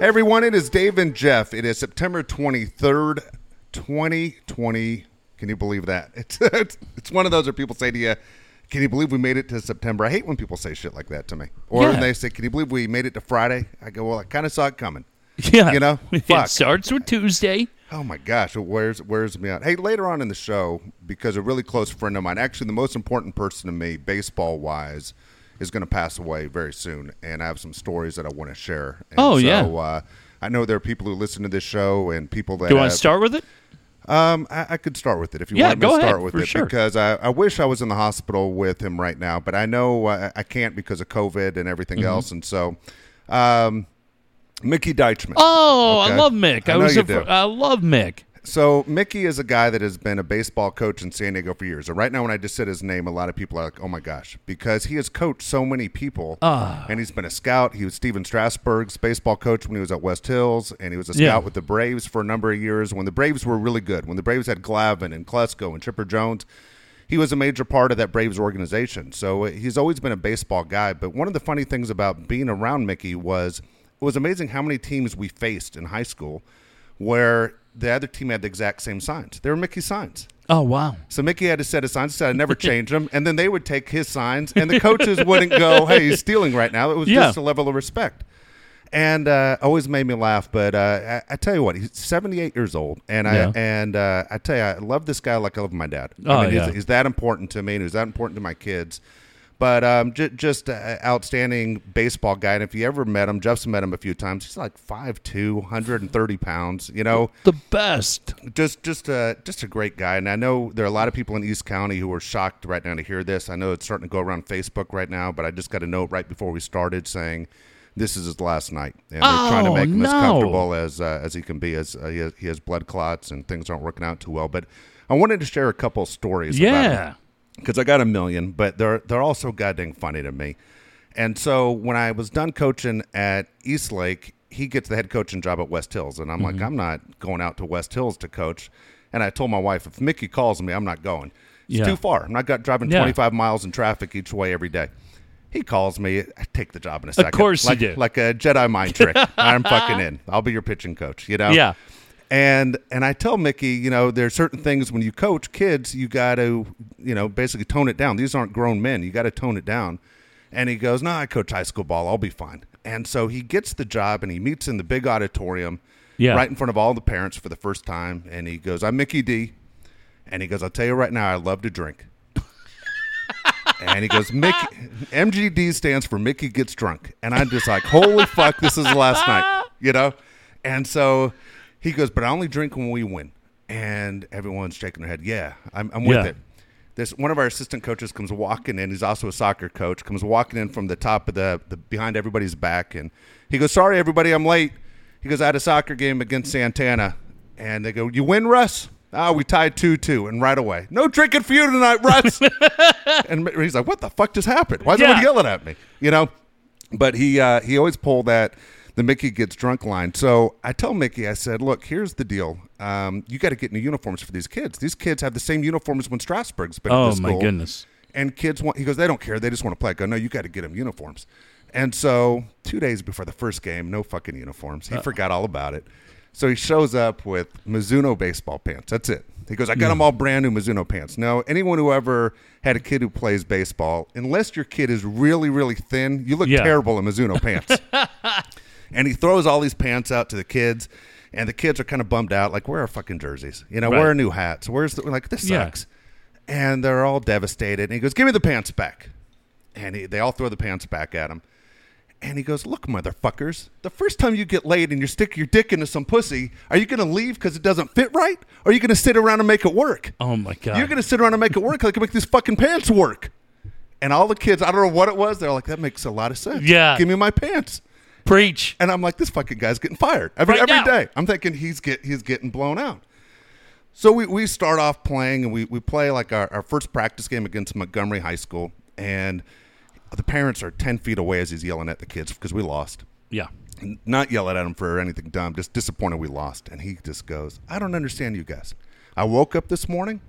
Hey everyone, it is Dave and Jeff. It is September 23rd, 2020. Can you believe that? It's, it's, it's one of those where people say to you, Can you believe we made it to September? I hate when people say shit like that to me. Or Yeah. when they say, Can you believe we made it to Friday? I go, Well, I kind of saw it coming. Yeah. You know? it starts with Tuesday. Oh my gosh, it wears wears me out. Hey, later on in the show, because a really close friend of mine, actually the most important person to me, baseball wise, is going to pass away very soon, and I have some stories that I want to share. And Oh, so, yeah. Uh, I know there are people who listen to this show and people that Do you want have- to start with it? Um, I, I could start with it if you Yeah, want me to start ahead, with it sure. because I, I wish I was in the hospital with him right now, but I know uh, I can't because of COVID and everything Mm-hmm. else, and so. Um, Mickey Deichman. Oh, Okay. I love Mick. I I, was you a fr- do. I love Mick. So Mickey is a guy that has been a baseball coach in San Diego for years. And right now, when I just said his name, a lot of people are like, "Oh my gosh," because he has coached so many people. Ah. And he's been a scout. He was Stephen Strasburg's baseball coach when he was at West Hills, and he was a scout Yeah. with the Braves for a number of years. When the Braves were really good, when the Braves had Glavine and Klesko and Chipper Jones, he was a major part of that Braves organization. So uh, he's always been a baseball guy. But one of the funny things about being around Mickey was it was amazing how many teams we faced in high school where the other team had the exact same signs. They were Mickey signs. Oh, wow. So Mickey had a set of signs. He said, I never change them. And then they would take his signs, and the coaches wouldn't go, hey, he's stealing right now. It was Yeah. just a level of respect. And uh, always made me laugh. But uh, I, I tell you what, he's 78 years old. And I Yeah. and uh, I tell you, I love this guy like I love my dad. Oh, I mean, yeah. he's, he's that important to me, and he's that important to my kids. But um, j- just uh, outstanding baseball guy. And if you ever met him, Jeff's met him a few times. He's like 5'2", 130 pounds. You know, The best. just just a just a great guy, and I know there are a lot of people in East County who are shocked right now to hear this. I know it's starting to go around Facebook right now, but I just got a note right before we started saying this is his last night, and they're trying to Oh, make him as comfortable as uh, as he can be. As uh, he, has, he has blood clots and things aren't working out too well, but I wanted to share a couple stories. about him Yeah. Because I got a million, but they're they're also goddamn funny to me. And so when I was done coaching at East Lake, he gets the head coaching job at West Hills, and I'm Mm-hmm. like, I'm not going out to West Hills to coach. And I told my wife, if Mickey calls me, I'm not going. It's Yeah. too far. I'm not got, driving Yeah. 25 miles in traffic each way every day. He calls me. I take the job in a second. Of course you like, do. Like a Jedi mind trick. I'm fucking in. I'll be your pitching coach. You know. Yeah. And and I tell Mickey, you know, there's certain things when you coach kids, you got to, you know, basically tone it down. These aren't grown men. You got to tone it down. And he goes, "No, I coach high school ball. I'll be fine." And so he gets the job and he meets in the big auditorium, Yeah. right in front of all the parents for the first time. And he goes, "I'm Mickey D." And he goes, "I'll tell you right now, I love to drink." and he goes, "Mickey, MGD stands for Mickey gets drunk." And I'm just like, "Holy fuck, this is the last night," you know. And so he goes, "But I only drink when we win." And everyone's shaking their head. Yeah, I'm, I'm with Yeah. it. This one of our assistant coaches comes walking in. He's also a soccer coach. Comes walking in from the top of the, the behind everybody's back, and he goes, "Sorry, everybody, I'm late." He goes, "I had a soccer game against Santana," and they go, "You win, Russ?" Ah, we tied two two, and right away, no drinking for you tonight, Russ. and he's like, "What the fuck just happened? Why is Yeah. everybody yelling at me?" You know. But he uh, he always pulled that the Mickey gets drunk line. So I tell Mickey, I said, "Look, here's the deal. Um, you got to get new uniforms for these kids. These kids have the same uniforms when Strasburg's been at Oh, my school. goodness. And kids want. He goes, they don't care. They just want to play. I go, no, you got to get them uniforms. And so two days before the first game, no fucking uniforms. He forgot all about it. So he shows up with Mizuno baseball pants. That's it. He goes, I got them all brand new Mizuno pants. Now, anyone who ever had a kid who plays baseball, unless your kid is really, really thin, you look Yeah. terrible in Mizuno pants. and he throws all these pants out to the kids, and the kids are kind of bummed out, like, where are fucking jerseys? You know, Right. where are new hats? Where's the, like, this Yeah. sucks. And they're all devastated. And he goes, give me the pants back. And he, they all throw the pants back at him. And he goes, Look, motherfuckers, the first time you get laid and you stick your dick into some pussy, are you going to leave because it doesn't fit right? Or are you going to sit around and make it work? Oh, my God. You're going to sit around and make it work. I can make these fucking pants work. And all the kids, I don't know what it was, they're like, That makes a lot of sense. Yeah. Give me my pants. Preach. And I'm like, This fucking guy's getting fired every, Right every day. I'm thinking he's, get, he's getting blown out. So we, we start off playing, and we, we play like our, our first practice game against Montgomery High School. And the parents are 10 feet away as he's yelling at the kids because we lost. Yeah. Not yelling at him for anything dumb, just disappointed we lost. And he just goes, I don't understand you guys. I woke up this morning.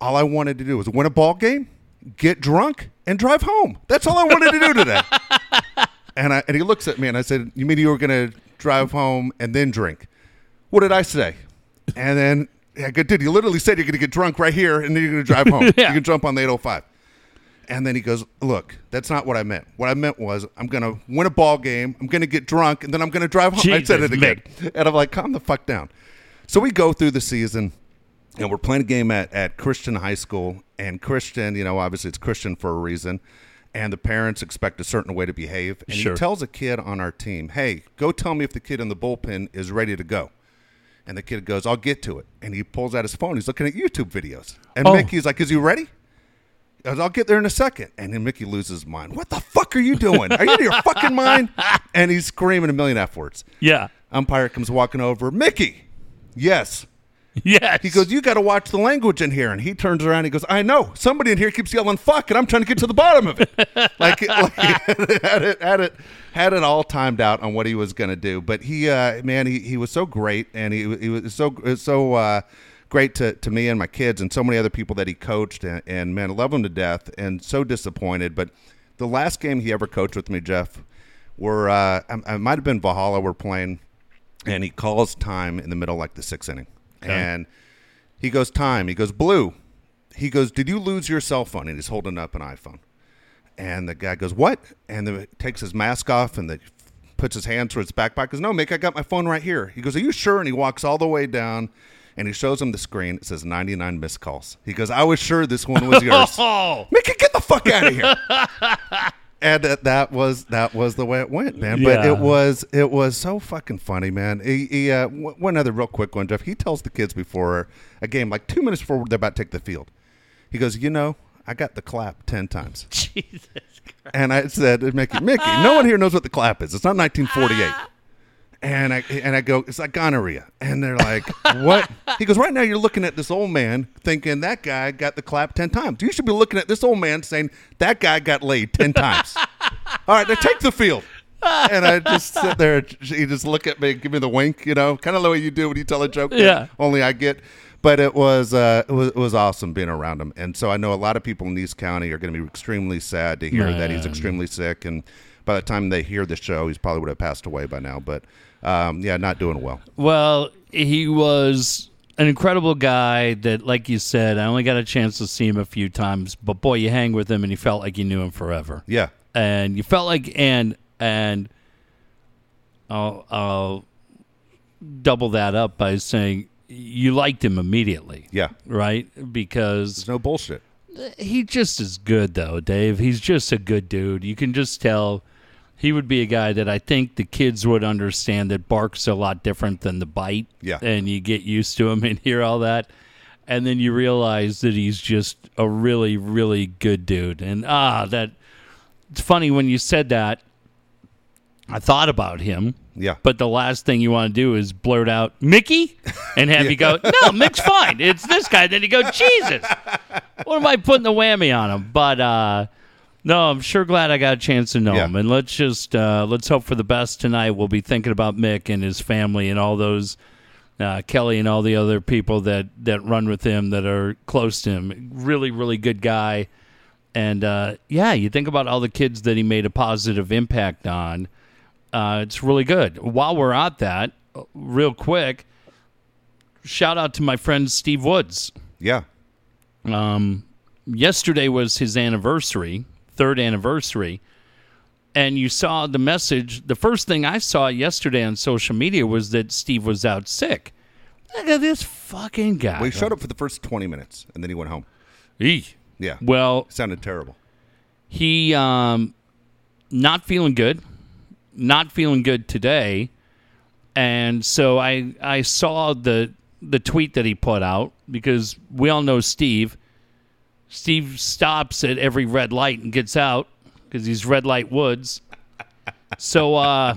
All I wanted to do was win a ball game, get drunk, and drive home. That's all I wanted to do today. and, I, and he looks at me and I said, You mean you were going to drive home, and then drink. What did I say? And then yeah, good dude. You literally said you're going to get drunk right here, and then you're going to drive home. Yeah. You can jump on the 805. And then he goes, "Look, that's not what I meant. What I meant was I'm going to win a ball game. I'm going to get drunk, and then I'm going to drive home." I said it again, and I'm like, "Calm the fuck down." So we go through the season, and we're playing a game at, at Christian High School, and Christian, you know, obviously it's Christian for a reason, and the parents expect a certain way to behave. And Sure. he tells a kid on our team, "Hey, go tell me if the kid in the bullpen is ready to go." And the kid goes, "I'll get to it." And he pulls out his phone. He's looking at YouTube videos, and Oh. Mickey's like, "Is you ready?" He goes, I'll get there in a second. And then Mickey loses his mind. What the fuck are you doing? Are you out of your fucking mind? And he's screaming a million F words. Yeah. Umpire comes walking over. Mickey, yes. Yes. He goes, You got to watch the language in here. And he turns around. And he goes, I know. Somebody in here keeps yelling fuck, and I'm trying to get to the bottom of it. like, like had it, had it, had it all timed out on what he was going to do. But he, uh, man, he, he was so great, and he, he was so so uh, great to, to me and my kids, and so many other people that he coached. And, and man, I love him to death, and so disappointed. But the last game he ever coached with me, Jeff, were uh, I, I might have been Valhalla. We're playing, and he calls time in the middle, like the sixth inning, and he goes time. He goes blue. He goes, did you lose your cell phone? And he's holding up an iPhone. And the guy goes, what? And the, takes his mask off and the, puts his hands towards his back pocket. Goes, no, Mick, I got my phone right here. He goes, are you sure? And he walks all the way down, and he shows him the screen. It says 99 missed calls. He goes, I was sure this one was yours. Oh. Mickey, get the fuck out of here. and that, that was that was the way it went, man. But it was it was so fucking funny, man. He, he uh, w- one other real quick one, Jeff. He tells the kids before a game, like two minutes before they're about to take the field, he goes, "You know, I got the clap ten times." Jesus. And I said, Mickey, Mickey, no one here knows what the clap is. It's not 1948. And I and I go, it's like gonorrhea. And they're like, what? He goes, right now you're looking at this old man thinking that guy got the clap 10 times. You should be looking at this old man saying that guy got laid 10 times. All right, now take the field. And I just sit there. He just look at me, give me the wink, you know, kind of the way you do when you tell a joke. Yeah. Only I get. But it was, uh, it was it was awesome being around him, and so I know a lot of people in East County are going to be extremely sad to hear that he's extremely sick, and by the time they hear the show, he's probably would have passed away by now. But um, yeah, not doing well. Well, he was an incredible guy that, like you said, I only got a chance to see him a few times, but boy, you hang with him and you felt like you knew him forever. Yeah, And you felt like, and, and I'll, I'll double that up by saying you liked him immediately, yeah. right? Because There's no bullshit. he just is good though, Dave. He's just a good dude. You can just tell he would be a guy that I think the kids would understand that barks a lot different than the bite. Yeah. And you get used to him and hear all that. And then you realize that he's just a really, really good dude. And ah, that it's funny when you said that. I thought about him, Yeah, but the last thing you want to do is blurt out Mickey and have you go, no, Mick's fine. It's this guy. Then you go, Jesus, what am I putting the whammy on him? But uh, no, I'm sure glad I got a chance to know Yeah. him. And let's just uh, let's hope for the best tonight. We'll be thinking about Mick and his family and all those uh, Kelly and all the other people that that run with him that are close to him. Really, really good guy. And uh, yeah, you think about all the kids that he made a positive impact on. Uh, it's really good. While we're at that, real quick, shout out to my friend Steve Woods. yeah, Um, yesterday was his anniversary, third anniversary, and you saw the message. The first thing I saw yesterday on social media was that Steve was out sick. Look at this fucking guy. well, he showed up for the first 20 minutes, and then he went home. Eek. Yeah, Well, sounded terrible. he um, not feeling good, not feeling good today, and so I I saw the the tweet that he put out because we all know Steve. Steve stops at every red light and gets out because he's red light woods. So, uh,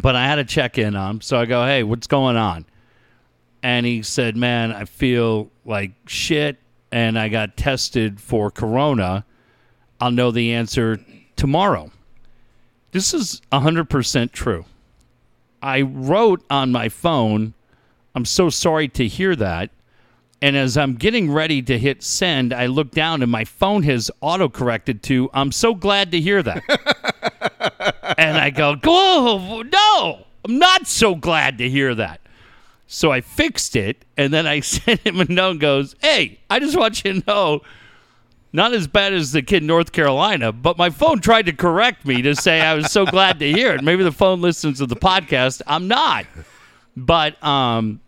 but I had to check in on him. So I go, hey, what's going on? And he said, man, I feel like shit, and I got tested for corona. I'll know the answer tomorrow. This is 100% true. I wrote on my phone, I'm so sorry to hear that. And as I'm getting ready to hit send, I look down and my phone has autocorrected to, I'm so glad to hear that. and I go, "Whoa, no! I'm not so glad to hear that." So I fixed it, and then I sent him a note. and Goes, "Hey, I just want you to know." Not as bad as the kid in North Carolina, but my phone tried to correct me to say I was so glad to hear it. Maybe the phone listens to the podcast. I'm not. But um,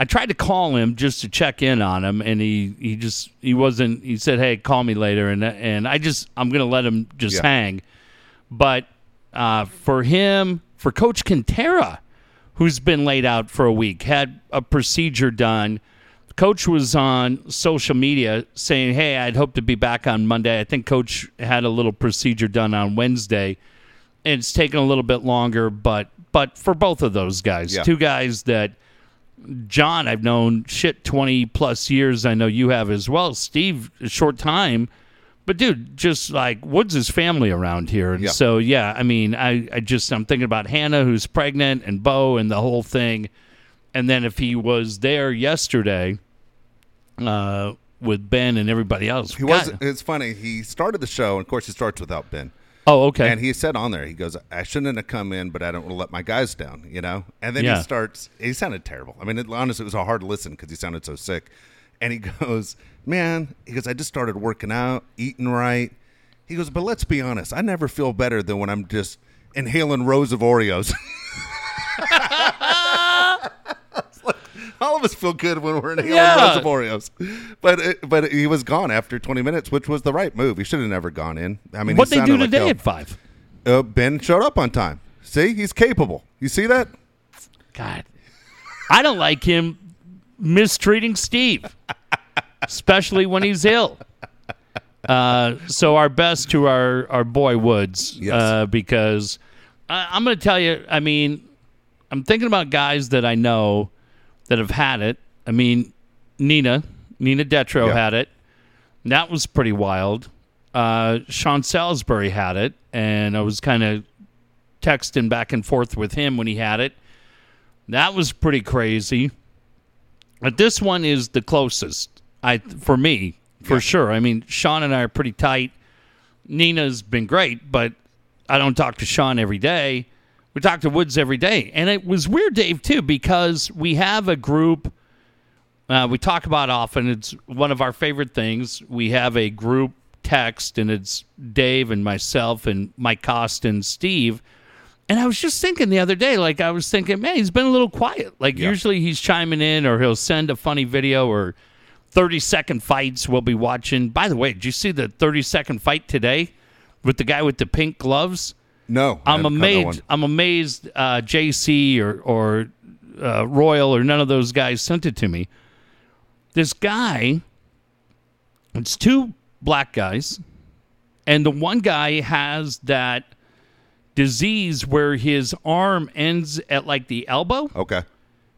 I tried to call him just to check in on him, and he, he just he wasn't. He said, "Hey, call me later," and and I just I'm gonna let him just Yeah. hang. But uh, for him, for Coach Quintera, who's been laid out for a week, had a procedure done. Coach was on social media saying, "Hey, I'd hope to be back on Monday." I think Coach had a little procedure done on Wednesday, and it's taken a little bit longer. But but for both of those guys, Yeah. two guys that John I've known shit twenty plus years. I know you have as well. Steve, a short time, but dude, just like Woods' is family around here, and Yeah. so yeah. I mean, I I just I'm thinking about Hannah who's pregnant and Bo and the whole thing, and then if he was there yesterday, uh, with Ben and everybody else, He was. It's funny. He started the show, and of course, he starts without Ben. Oh, okay. And he said on there, he goes, "I shouldn't have come in, but I don't want to let my guys down," you know. And then Yeah. he starts. He sounded terrible. I mean, it, honestly, it was a hard listen because he sounded so sick. And he goes, "Man," he goes, "I just started working out, eating right." He goes, "But let's be honest, I never feel better than when I'm just inhaling rows of Oreos." All of us feel good when we're inhaling Yeah. rows of Oreos, but it, but he was gone after 20 minutes, which was the right move. He should have never gone in. I mean, what he they do sounded like today at five? Uh, ben showed up on time. See, he's capable. You see that? God, I don't like him mistreating Steve, especially when he's ill. Uh, so our best to our our boy Woods, Yes. uh, because I, I'm going to tell you. I mean, I'm thinking about guys that I know that have had it. I mean, Nina, Nina Detro Yeah. had it. That was pretty wild. Uh, Sean Salisbury had it, and I was kind of texting back and forth with him when he had it. That was pretty crazy. But this one is the closest, I for me, for Yeah. sure. I mean, Sean and I are pretty tight. Nina's been great, but I don't talk to Sean every day. We talk to Woods every day. And it was weird, Dave, too, because we have a group uh, we talk about often. It's one of our favorite things. We have a group text, and it's Dave and myself and Mike Cost and Steve. And I was just thinking the other day, like I was thinking, man, he's been a little quiet. Like Yeah. usually he's chiming in, or he'll send a funny video, or thirty second fights we'll be watching. By the way, did you see the thirty second fight today with the guy with the pink gloves? No, I'm haven't caught that amazed. I'm amazed. Uh, JC or or uh, Royal or none of those guys sent it to me. This guy, it's two black guys, and the one guy has that disease where his arm ends at like the elbow, Okay.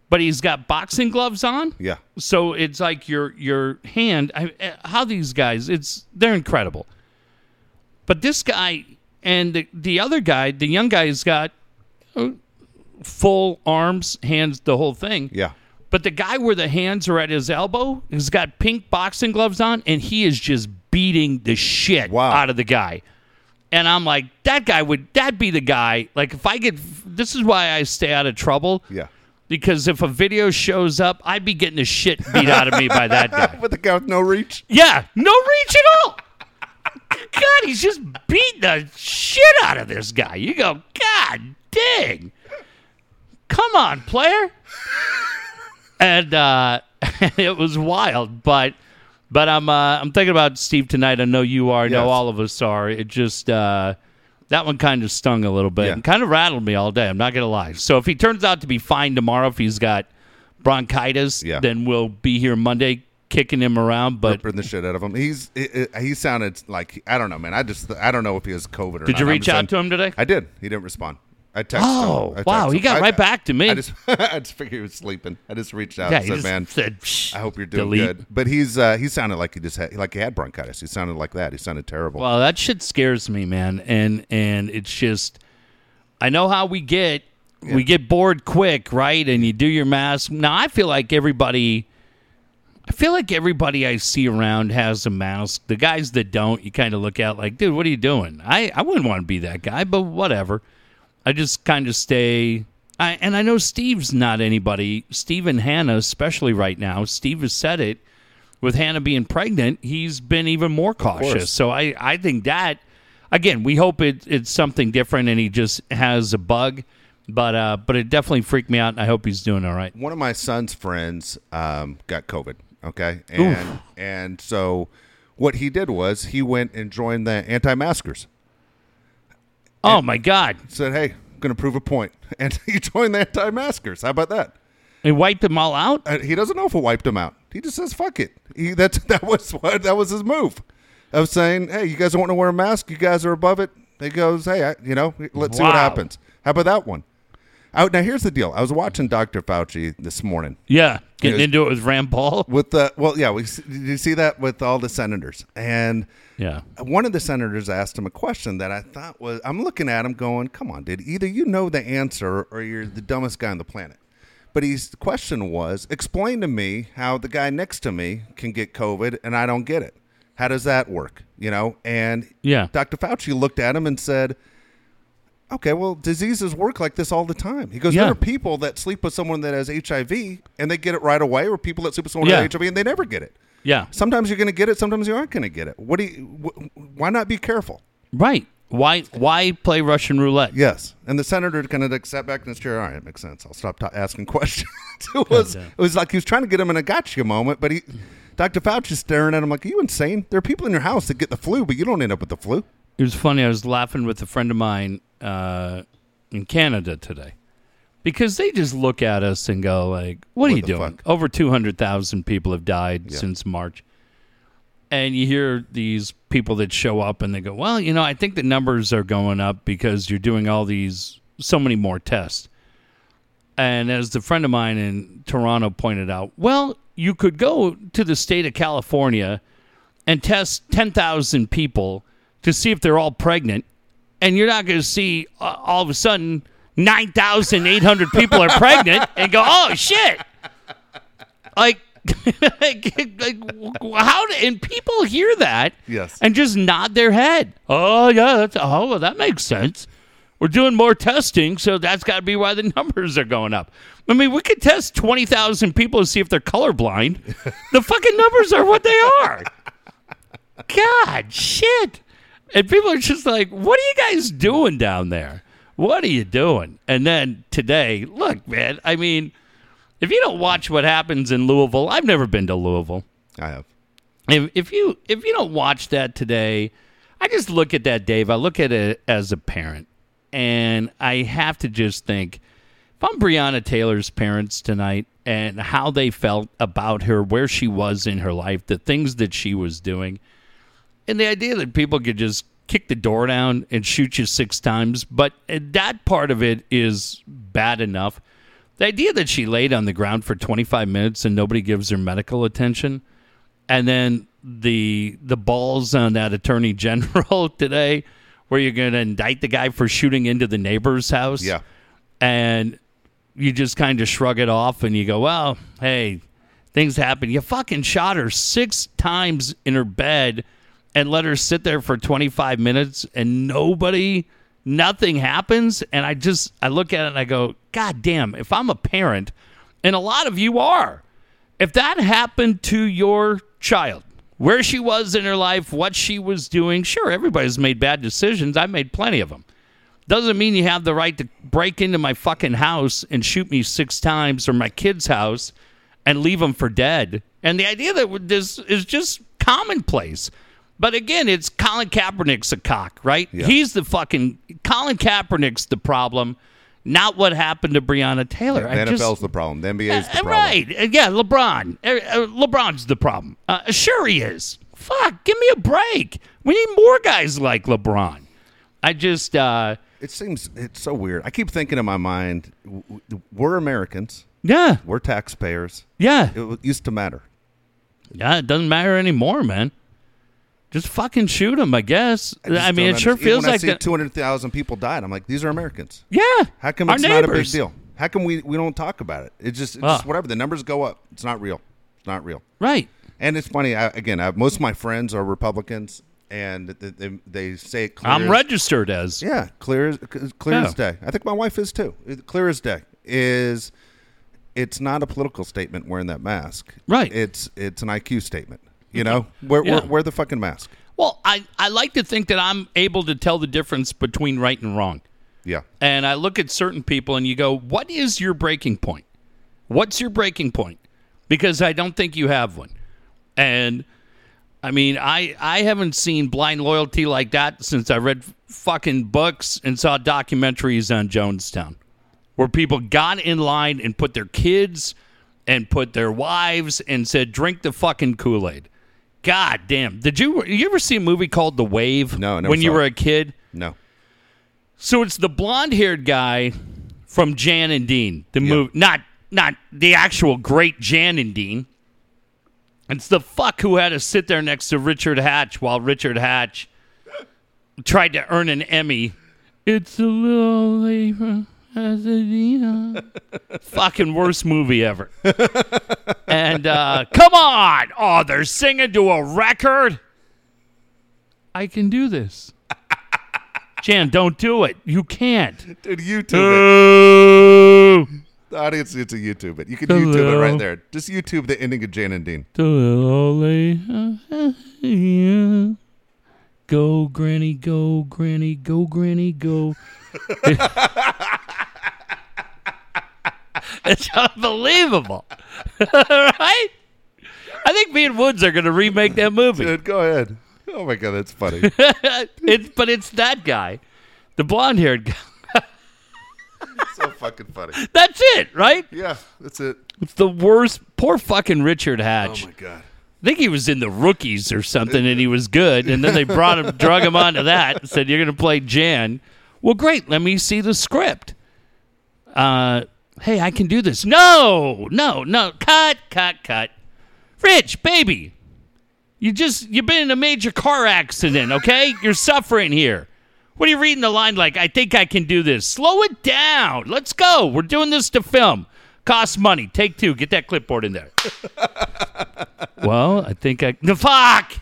but he's got boxing gloves on. Yeah. So it's like your your hand. I, uh, how these guys? It's they're incredible. But this guy and the, the other guy, the young guy's got uh, full arms, hands, the whole thing. Yeah. But the guy where the hands are at his elbow he's got pink boxing gloves on, and he is just beating the shit Wow. out of the guy. And I'm like, that guy would that be the guy? Like, if I get this is why I stay out of trouble. Yeah. Because if a video shows up, I'd be getting the shit beat out of me by that guy. With the guy with no reach. Yeah, no reach at all. God, he's just beating the shit out of this guy. You go, God dang. Come on, player. And uh, it was wild, but but I'm uh, I'm thinking about Steve tonight. I know you are. I know Yes. all of us are. It just uh, that one kind of stung a little bit Yeah. and kind of rattled me all day. I'm not gonna lie. So if he turns out to be fine tomorrow, if he's got bronchitis, Yeah. then we'll be here Monday kicking him around. But ripping the shit out of him. He's it, he sounded like I don't know, man. I just I don't know if he has COVID or Did not. you reach out saying- to him today? I did. He didn't respond. I texted Oh, him. I wow, he him. got I- right back to me. I just I just figured he was sleeping. I just reached out yeah, and he said, just "Man, said, I hope you're doing delete." good." But he's uh, he sounded like he just had like he had bronchitis. He sounded like that. He sounded terrible. Well, that shit scares me, man. And and it's just I know how we get we get bored quick, right? And you do your mask. Now I feel like everybody I feel like everybody I see around has a mask. The guys that don't, you kind of look at like, dude, what are you doing? I, I wouldn't want to be that guy, but whatever. I just kind of stay. I, and I know Steve's not anybody. Steve and Hannah, especially right now. Steve has said it. With Hannah being pregnant, he's been even more cautious. So I, I think that again, we hope it, it's something different and he just has a bug. But uh, but it definitely freaked me out, and I hope he's doing all right. One of my son's friends um, got COVID. Okay, and and so what he did was he went and joined the anti-maskers. Oh my God! Said, "Hey, I'm going to prove a point," and he joined the anti-maskers. How about that? He wiped them all out. Uh, he doesn't know if it wiped them out. He just says, "Fuck it." He that's that was what that was his move of saying, "Hey, you guys don't want to wear a mask. You guys are above it." He goes, "Hey, I, you know, let's see what happens." How about that one? Out now, here's the deal. I was watching Dr. Fauci this morning Yeah, getting was- into it with Rand Paul. with the well, yeah. We did you see that with all the senators and. Yeah, One of the senators asked him a question that I thought was I'm looking at him going, "Come on, dude. Either you know the answer or you're the dumbest guy on the planet." But his question was, "Explain to me how the guy next to me can get COVID and I don't get it. How does that work?" You know? And Yeah. Dr. Fauci looked at him and said, "Okay, well, diseases work like this all the time." He goes, Yeah. "There are people that sleep with someone that has HIV and they get it right away, or people that sleep with someone Yeah. that has HIV and they never get it." yeah, Sometimes you're going to get it. Sometimes you aren't going to get it. What do you? Wh- why not be careful? right. Why why play Russian roulette? Yes. And the senator kind of like sat back in his chair. All right, it makes sense. I'll stop ta- asking questions. it was it was like he was trying to get him in a gotcha moment, but he, Dr. Fauci's staring at him like, "Are you insane? There are people in your house that get the flu, but you don't end up with the flu." It was funny. I was laughing with a friend of mine uh, in Canada today because they just look at us and go like, "What, are you doing?" fuck? Over two hundred thousand people have died Yeah. since March, and you hear these people that show up and they go, "Well, you know, I think the numbers are going up because you're doing all these so many more tests." And as the friend of mine in Toronto pointed out, well, you could go to the state of California and test 10,000 people to see if they're all pregnant, and you're not going to see uh, all of a sudden 9,800 people are pregnant and go, oh shit. Like, like, like, how do, and people hear that Yes. and just nod their head. Oh, yeah, that's, oh, well, that makes sense. We're doing more testing, so that's got to be why the numbers are going up. I mean, we could test 20,000 people to see if they're colorblind. the fucking numbers are what they are. God, shit. And people are just like, what are you guys doing down there? What are you doing? And then today, look, man, I mean, if you don't watch what happens in Louisville, I've never been to Louisville I have. if, if you if you don't watch that today, I just look at that, Dave. I look at it as a parent, and I have to just think if I'm Breonna Taylor's parents tonight and how they felt about her, where she was in her life, the things that she was doing, and the idea that people could just kick the door down and shoot you six times, but uh, that part of it is bad enough. The idea that she laid on the ground for 25 minutes and nobody gives her medical attention, and then the the balls on that attorney general today, where you're going to indict the guy for shooting into the neighbor's house, Yeah. and you just kind of shrug it off and you go, well, hey, things happen. You fucking shot her six times in her bed and let her sit there for 25 minutes and nobody, nothing happens. And I just, I look at it and I go, God damn, if I'm a parent, and a lot of you are, if that happened to your child, where she was in her life, what she was doing, sure, everybody's made bad decisions. I've made plenty of them doesn't mean you have the right to break into my fucking house and shoot me six times or my kid's house and leave them for dead. And the idea that this is just commonplace. But again, it's Colin Kaepernick's a cock, right? Yeah. He's the fucking Colin Kaepernick's the problem, not what happened to Breonna Taylor. The I NFL's just- the problem. The NBA is the uh, problem. Right. Uh, Yeah, LeBron. Uh, uh, LeBron's the problem. Uh, sure he is. Fuck, give me a break. We need more guys like LeBron. I just uh It seems it's so weird. I keep thinking in my mind, we're Americans. yeah, We're taxpayers. yeah. It used to matter. Yeah, it doesn't matter anymore, man. Just fucking shoot them. I guess. I, just mean, it sure understand. feels when like I see that. two hundred thousand people died. I'm like, these are Americans. yeah. How come it's not a big neighbors. deal? How come we, we don't talk about it? It's just it's Ah. just whatever. The numbers go up. It's not real. It's not real. Right. And it's funny. I, again, I, most of my friends are Republicans, and th- they, they say it clear. I'm as- registered as. Yeah, clear as clear as Yeah. day. I think my wife is too. Clear as day is. It's not a political statement wearing that mask. Right. It's it's an IQ statement. You know, wear, Yeah. wear, wear the fucking mask. Well, I, I like to think that I'm able to tell the difference between right and wrong. Yeah. And I look at certain people and you go, what is your breaking point? What's your breaking point? Because I don't think you have one. And I mean, I, I haven't seen blind loyalty like that since I read fucking books and saw documentaries on Jonestown where people got in line and put their kids and put their wives and said, drink the fucking Kool Aid. God damn. Did you, you ever see a movie called The Wave? No, When you were it. a kid? No. So it's the blonde-haired guy from Jan and Dean, the movie, not not the actual great Jan and Dean. It's the fuck who had to sit there next to Richard Hatch while Richard Hatch tried to earn an Emmy. It's a little late for Pasadena. Fucking worst movie ever. and uh, come on, oh, they're singing to a record. I can do this. Jan, don't do it. You can't. Dude, YouTube it. The audience needs to YouTube it. You can YouTube it right there. Just YouTube the ending of Jan and Dean. Go, Granny, go, Granny, go, Granny, go. It's unbelievable. right? I think me and Woods are going to remake that movie. Dude, go ahead. Oh my god, that's funny. it's, but it's that guy, the blonde haired guy. so fucking funny. That's it, right? Yeah, that's it. It's the worst. Poor fucking Richard Hatch. Oh my god. I think he was in the rookies or something, and he was good. And then they brought him, drug him onto that, and said, "You're going to play Jan." Well, great. Let me see the script. Uh, hey, I can do this. No, no, no. Cut, cut, cut. Rich, baby, you just you've been in a major car accident. Okay, you're suffering here. What are you reading the line like? I think I can do this. Slow it down. Let's go. We're doing this to film. Costs money. Take two. Get that clipboard in there. well, I think I. The fuck.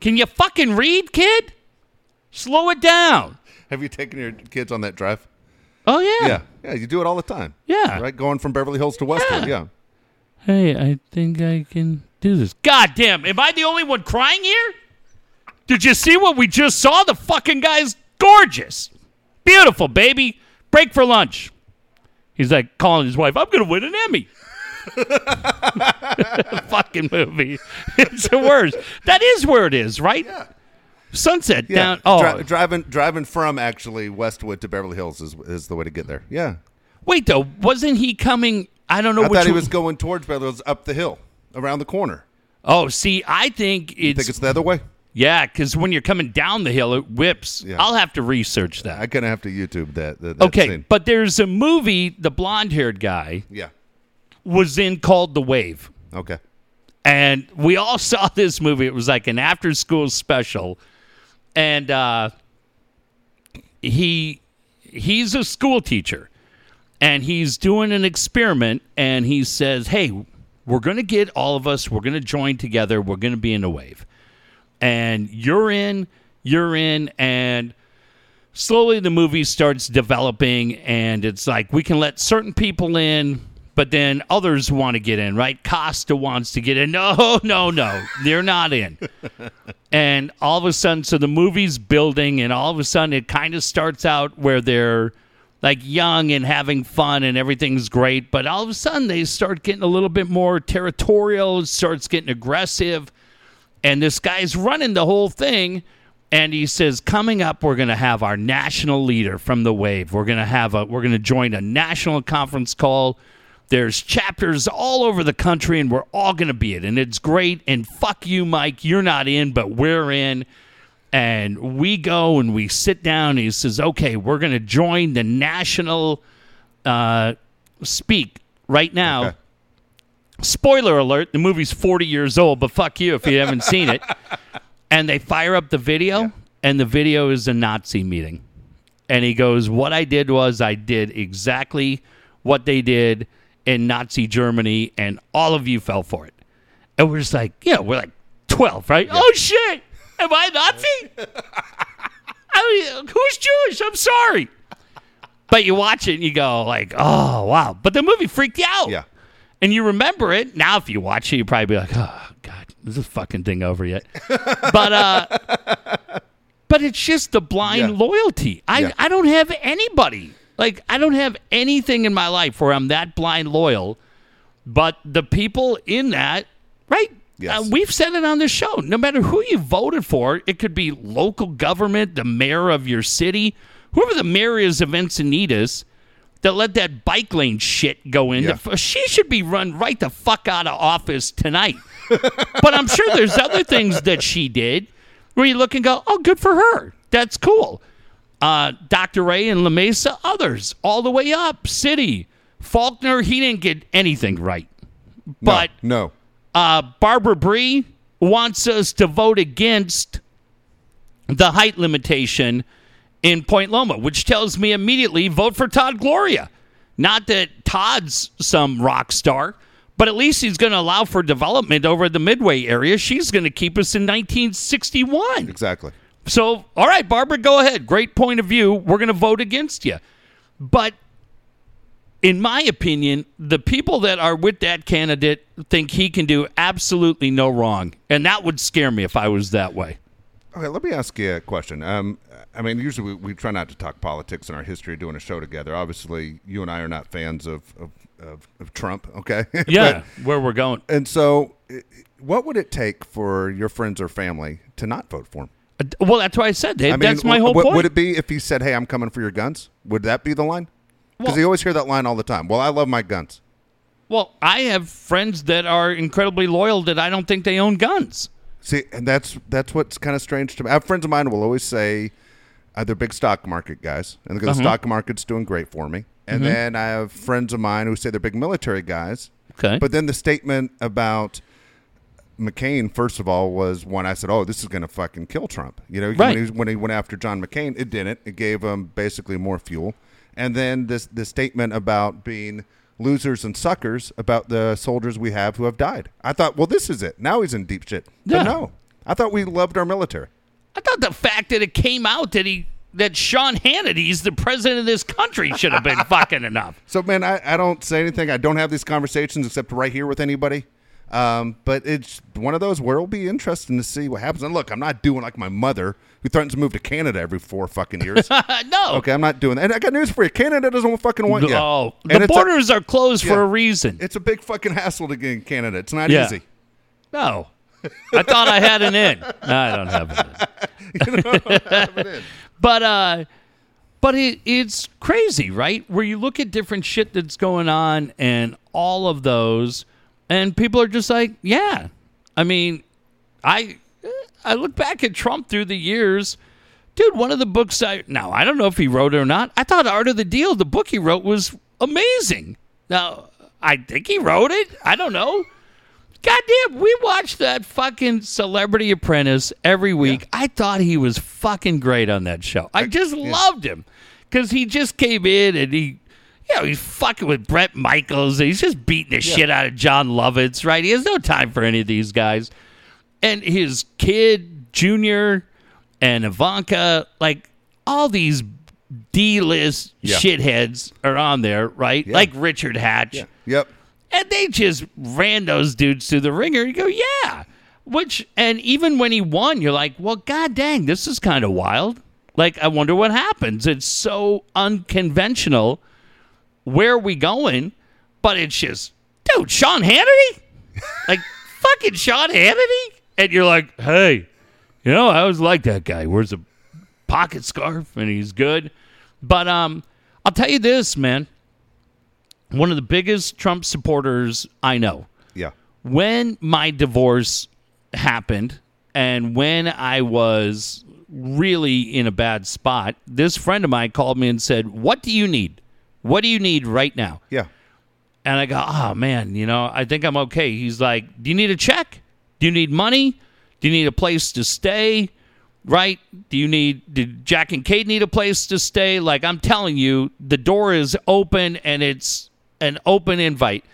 Can you fucking read, kid? Slow it down. Have you taken your kids on that drive? Oh yeah. Yeah. Yeah, you do it all the time. Yeah. Right? Going from Beverly Hills to Westwood. Yeah. Hey, I think I can do this. God damn, am I the only one crying here? Did you see what we just saw? The fucking guy's gorgeous. Beautiful, baby. Break for lunch. He's like calling his wife, I'm going to win an Emmy. fucking movie. It's the worst. That is where it is, right? Yeah. Sunset Yeah. down. Oh, Dri- driving driving from actually Westwood to Beverly Hills is, is the way to get there. Yeah. wait, though. Wasn't he coming? I don't know I which thought he was going towards Beverly Hills up the hill, around the corner. Oh, see, I think You it's, think it's the other way? yeah, because when you're coming down the hill, it whips. Yeah. I'll have to research that. I gonna have to YouTube that. that, that Okay, scene. but there's a movie the blonde-haired guy Yeah. was in called The Wave, Okay. and we all saw this movie. It was like an after-school special, and uh, he he's a school teacher, and he's doing an experiment, and he says, "Hey, we're going to get all of us. We're going to join together. We're going to be in a wave, and you're in, you're in, and." slowly the movie starts developing and it's like we can let certain people in but then others want to get in right? Costa wants to get in. No no no. They're not in. And all of a sudden so the movie's building and all of a sudden it kind of starts out where they're like young and having fun and everything's great but all of a sudden they start getting a little bit more territorial starts getting aggressive and this guy's running the whole thing and he says coming up we're going to have our national leader from the wave. We're going to have a we're going to join a national conference call there's chapters all over the country and we're all going to be it and it's great and fuck you mike you're not in but we're in. And we go and we sit down and he says okay we're going to join the national uh, speak right now. Okay. spoiler alert the movie's 40 years old but fuck you if you haven't seen it. And they fire up the video and the video is a nazi meeting. And he goes what i did was i did exactly what they did in nazi germany and all of you fell for it and we're just like yeah we're like 12 right oh shit Am I a Nazi? I mean, who's Jewish? I'm sorry. But you watch it and you go like, oh wow. But the movie freaked you out. Yeah. And you remember it. Now if you watch it, you probably be like, oh God, is this fucking thing over yet? but uh but it's just the blind Yeah. loyalty. I, Yeah. I don't have anybody. Like I don't have anything in my life where I'm that blind loyal. But the people in that, right? Yes. Uh, we've said it on the show. No matter who you voted for, it could be local government, the mayor of your city, whoever the mayor is of Encinitas, that let that bike lane shit go in. Yeah. She should be run right the fuck out of office tonight. but I'm sure there's other things that she did where you look and go, oh, good for her. That's cool. Uh, Dr. Ray and La Mesa, others, all the way up. City. Faulconer, he didn't get anything right. But no, uh, Barbara Bry wants us to vote against the height limitation in Point Loma, which tells me immediately vote for Todd Gloria. Not that Todd's some rock star, but at least he's going to allow for development over the Midway area. She's going to keep us in 1961. exactly. So, all right, Barbara, go ahead. Great point of view. We're going to vote against you. But in my opinion, the people that are with that candidate think he can do absolutely no wrong. And that would scare me if I was that way. Okay, let me ask you a question. Um, I mean, usually we, we try not to talk politics in our history of doing a show together. Obviously, you and I are not fans of of, of, of Trump. Okay. Yeah, But- where we're going. and so, what would it take for your friends or family to not vote for him? Well, that's why I said. I mean, that's my whole point. Would it be if he said, "Hey, I'm coming for your guns"? Would that be the line? Because Well- you always hear that line all the time. Well, I love my guns. well, I have friends that are incredibly loyal that I don't think they own guns. See, and that's that's what's kind of strange to me. I have friends of mine who will always say uh, they're big stock market guys, and Uh-huh. the stock market's doing great for me. And Mm-hmm. then I have friends of mine who say they're big military guys. Okay. But then the statement about McCain, first of all, was when I said, "Oh, this is going to fucking kill Trump." You know, Right. when, he, when he went after John McCain, it didn't. It gave him basically more fuel. And then this the statement about being losers and suckers about the soldiers we have who have died. I thought, well, this is it. Now he's in deep shit. Yeah. But no, I thought we loved our military. I thought the fact that it came out that he that Sean Hannity's the president of this country should have been fucking enough. So, man, I, I don't say anything. I don't have these conversations except right here with anybody. Um, but it's one of those where it'll be interesting to see what happens. And look, I'm not doing like my mother who threatens to move to Canada every four fucking years. no. okay, I'm not doing that. And I got news for you. Canada doesn't fucking want you. Oh, And the it's a- borders are closed for a reason. it's a big fucking hassle to get in Canada. It's not Yeah. easy. No. I thought I had an in. No, I don't have an in. But uh but it, it's crazy, right? Where you look at different shit that's going on and all of those and people are just like, yeah. I mean, I I look back at Trump through the years. Dude, one of the books I now I don't know if he wrote it or not. I thought Art of the Deal, the book he wrote was amazing. Now, I think he wrote it. I don't know. Goddamn, we watched that fucking Celebrity Apprentice every week. I thought he was fucking great on that show. I just loved him because he just came in and he, you know, he's fucking with Bret Michaels. He's just beating the shit out of Jon Lovitz, right? He has no time for any of these guys. And his kid, Junior, and Ivanka, like all these D-list Yeah. shitheads are on there, right? Like Richard Hatch. Yep. And they just ran those dudes through the ringer. You go, yeah. Which, and even when he won, you're like, well, god dang, this is kind of wild. Like, I wonder what happens. It's so unconventional. Where are we going? But it's just, dude, Sean Hannity? like, fucking Sean Hannity? And you're like, hey, you know, I always like that guy. Wears a pocket scarf and he's good. But um, I'll tell you this, man. One of the biggest Trump supporters I know. Yeah. When my divorce happened and when I was really in a bad spot, this friend of mine called me and said, What do you need? What do you need right now? Yeah. And I go, oh man, you know, I think I'm okay. He's like, do you need a check? Do you need money? Do you need a place to stay? Right? Do you need, did Jack and Kate need a place to stay? Like, I'm telling you, the door is open and it's an open invite.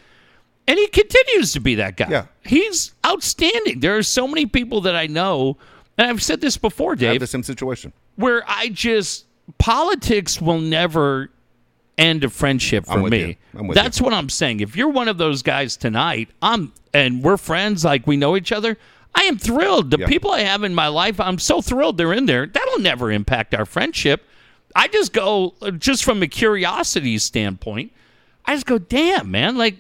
And he continues to be that guy. Yeah. He's outstanding. There are so many people that I know and I've said this before, Dave, the same situation. where I just politics will never end of friendship for me. you. That's what I'm saying. If you're one of those guys tonight, I'm and we're friends, like we know each other. I am thrilled. The Yeah. people I have in my life, I'm so thrilled they're in there. That'll never impact our friendship. I just go uh, just from a curiosity standpoint. I just go, damn, man. Like,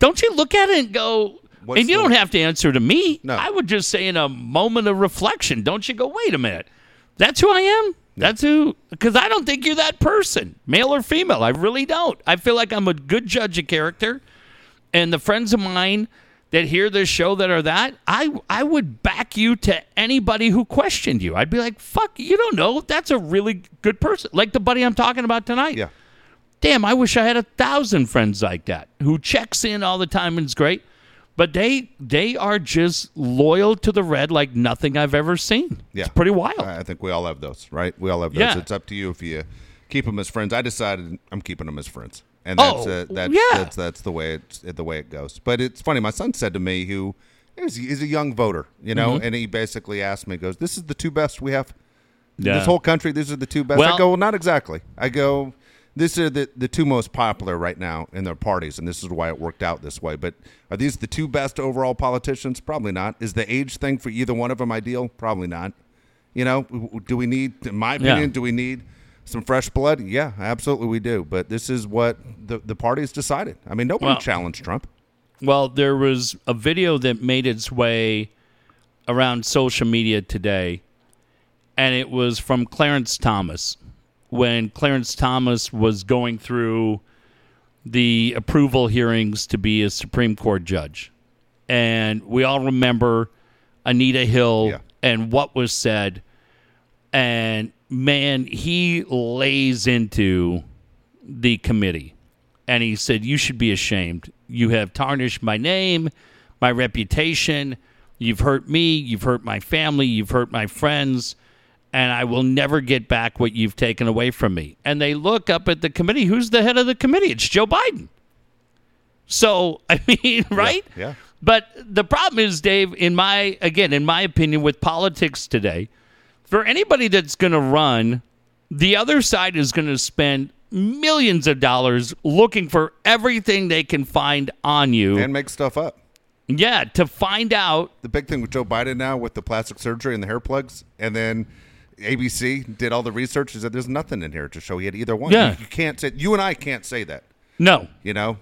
don't you look at it and go, What's and you the- don't have to answer to me. No. I would just say in a moment of reflection, don't you go, wait a minute. That's who I am. That's who, because I don't think you're that person, male or female. I really don't. I feel like I'm a good judge of character. And the friends of mine that hear this show that are that, I I would back you to anybody who questioned you. I'd be like, fuck, you don't know. That's a really good person. Like the buddy I'm talking about tonight Yeah. damn, I wish I had a thousand friends like that who checks in all the time and is great. But they they are just loyal to the red like nothing I've ever seen. Yeah. It's pretty wild. I think we all have those, right? We all have those. Yeah. It's up to you if you keep them as friends. I decided I'm keeping them as friends, and that's Oh, uh, that's, yeah. that's that's the way it's the way it goes. But it's funny. My son said to me, who is he's a young voter, you know, Mm-hmm. and he basically asked me, goes, "This is the two best we have Yeah. this whole country. These are the two best." Well- I go, well, "Not exactly." I go. These are the, the two most popular right now in their parties, and this is why it worked out this way. But are these the two best overall politicians? Probably not. Is the age thing for either one of them ideal? Probably not. You know, do we need, in my opinion, Yeah. do we need some fresh blood? Yeah, absolutely we do. But this is what the, the party's decided. I mean, nobody Well- challenged Trump. Well, there was a video that made its way around social media today, and it was from Clarence Thomas when Clarence Thomas was going through the approval hearings to be a Supreme Court judge. And we all remember Anita Hill Yeah. and what was said. And man, he lays into the committee and he said, You should be ashamed. You have tarnished my name, my reputation. You've hurt me. You've hurt my family. You've hurt my friends. And I will never get back what you've taken away from me. And they look up at the committee. Who's the head of the committee? It's Joe Biden. So, I mean, right? yeah. But the problem is, Dave, in my, again, in my opinion, with politics today, for anybody that's going to run, the other side is going to spend millions of dollars looking for everything they can find on you. And make stuff up. yeah, to find out. The big thing with Joe Biden now with the plastic surgery and the hair plugs, and then ABC did all the research, is that there's nothing in here to show he had either one. Yeah. You, you can't say, you and I can't say that. No. you know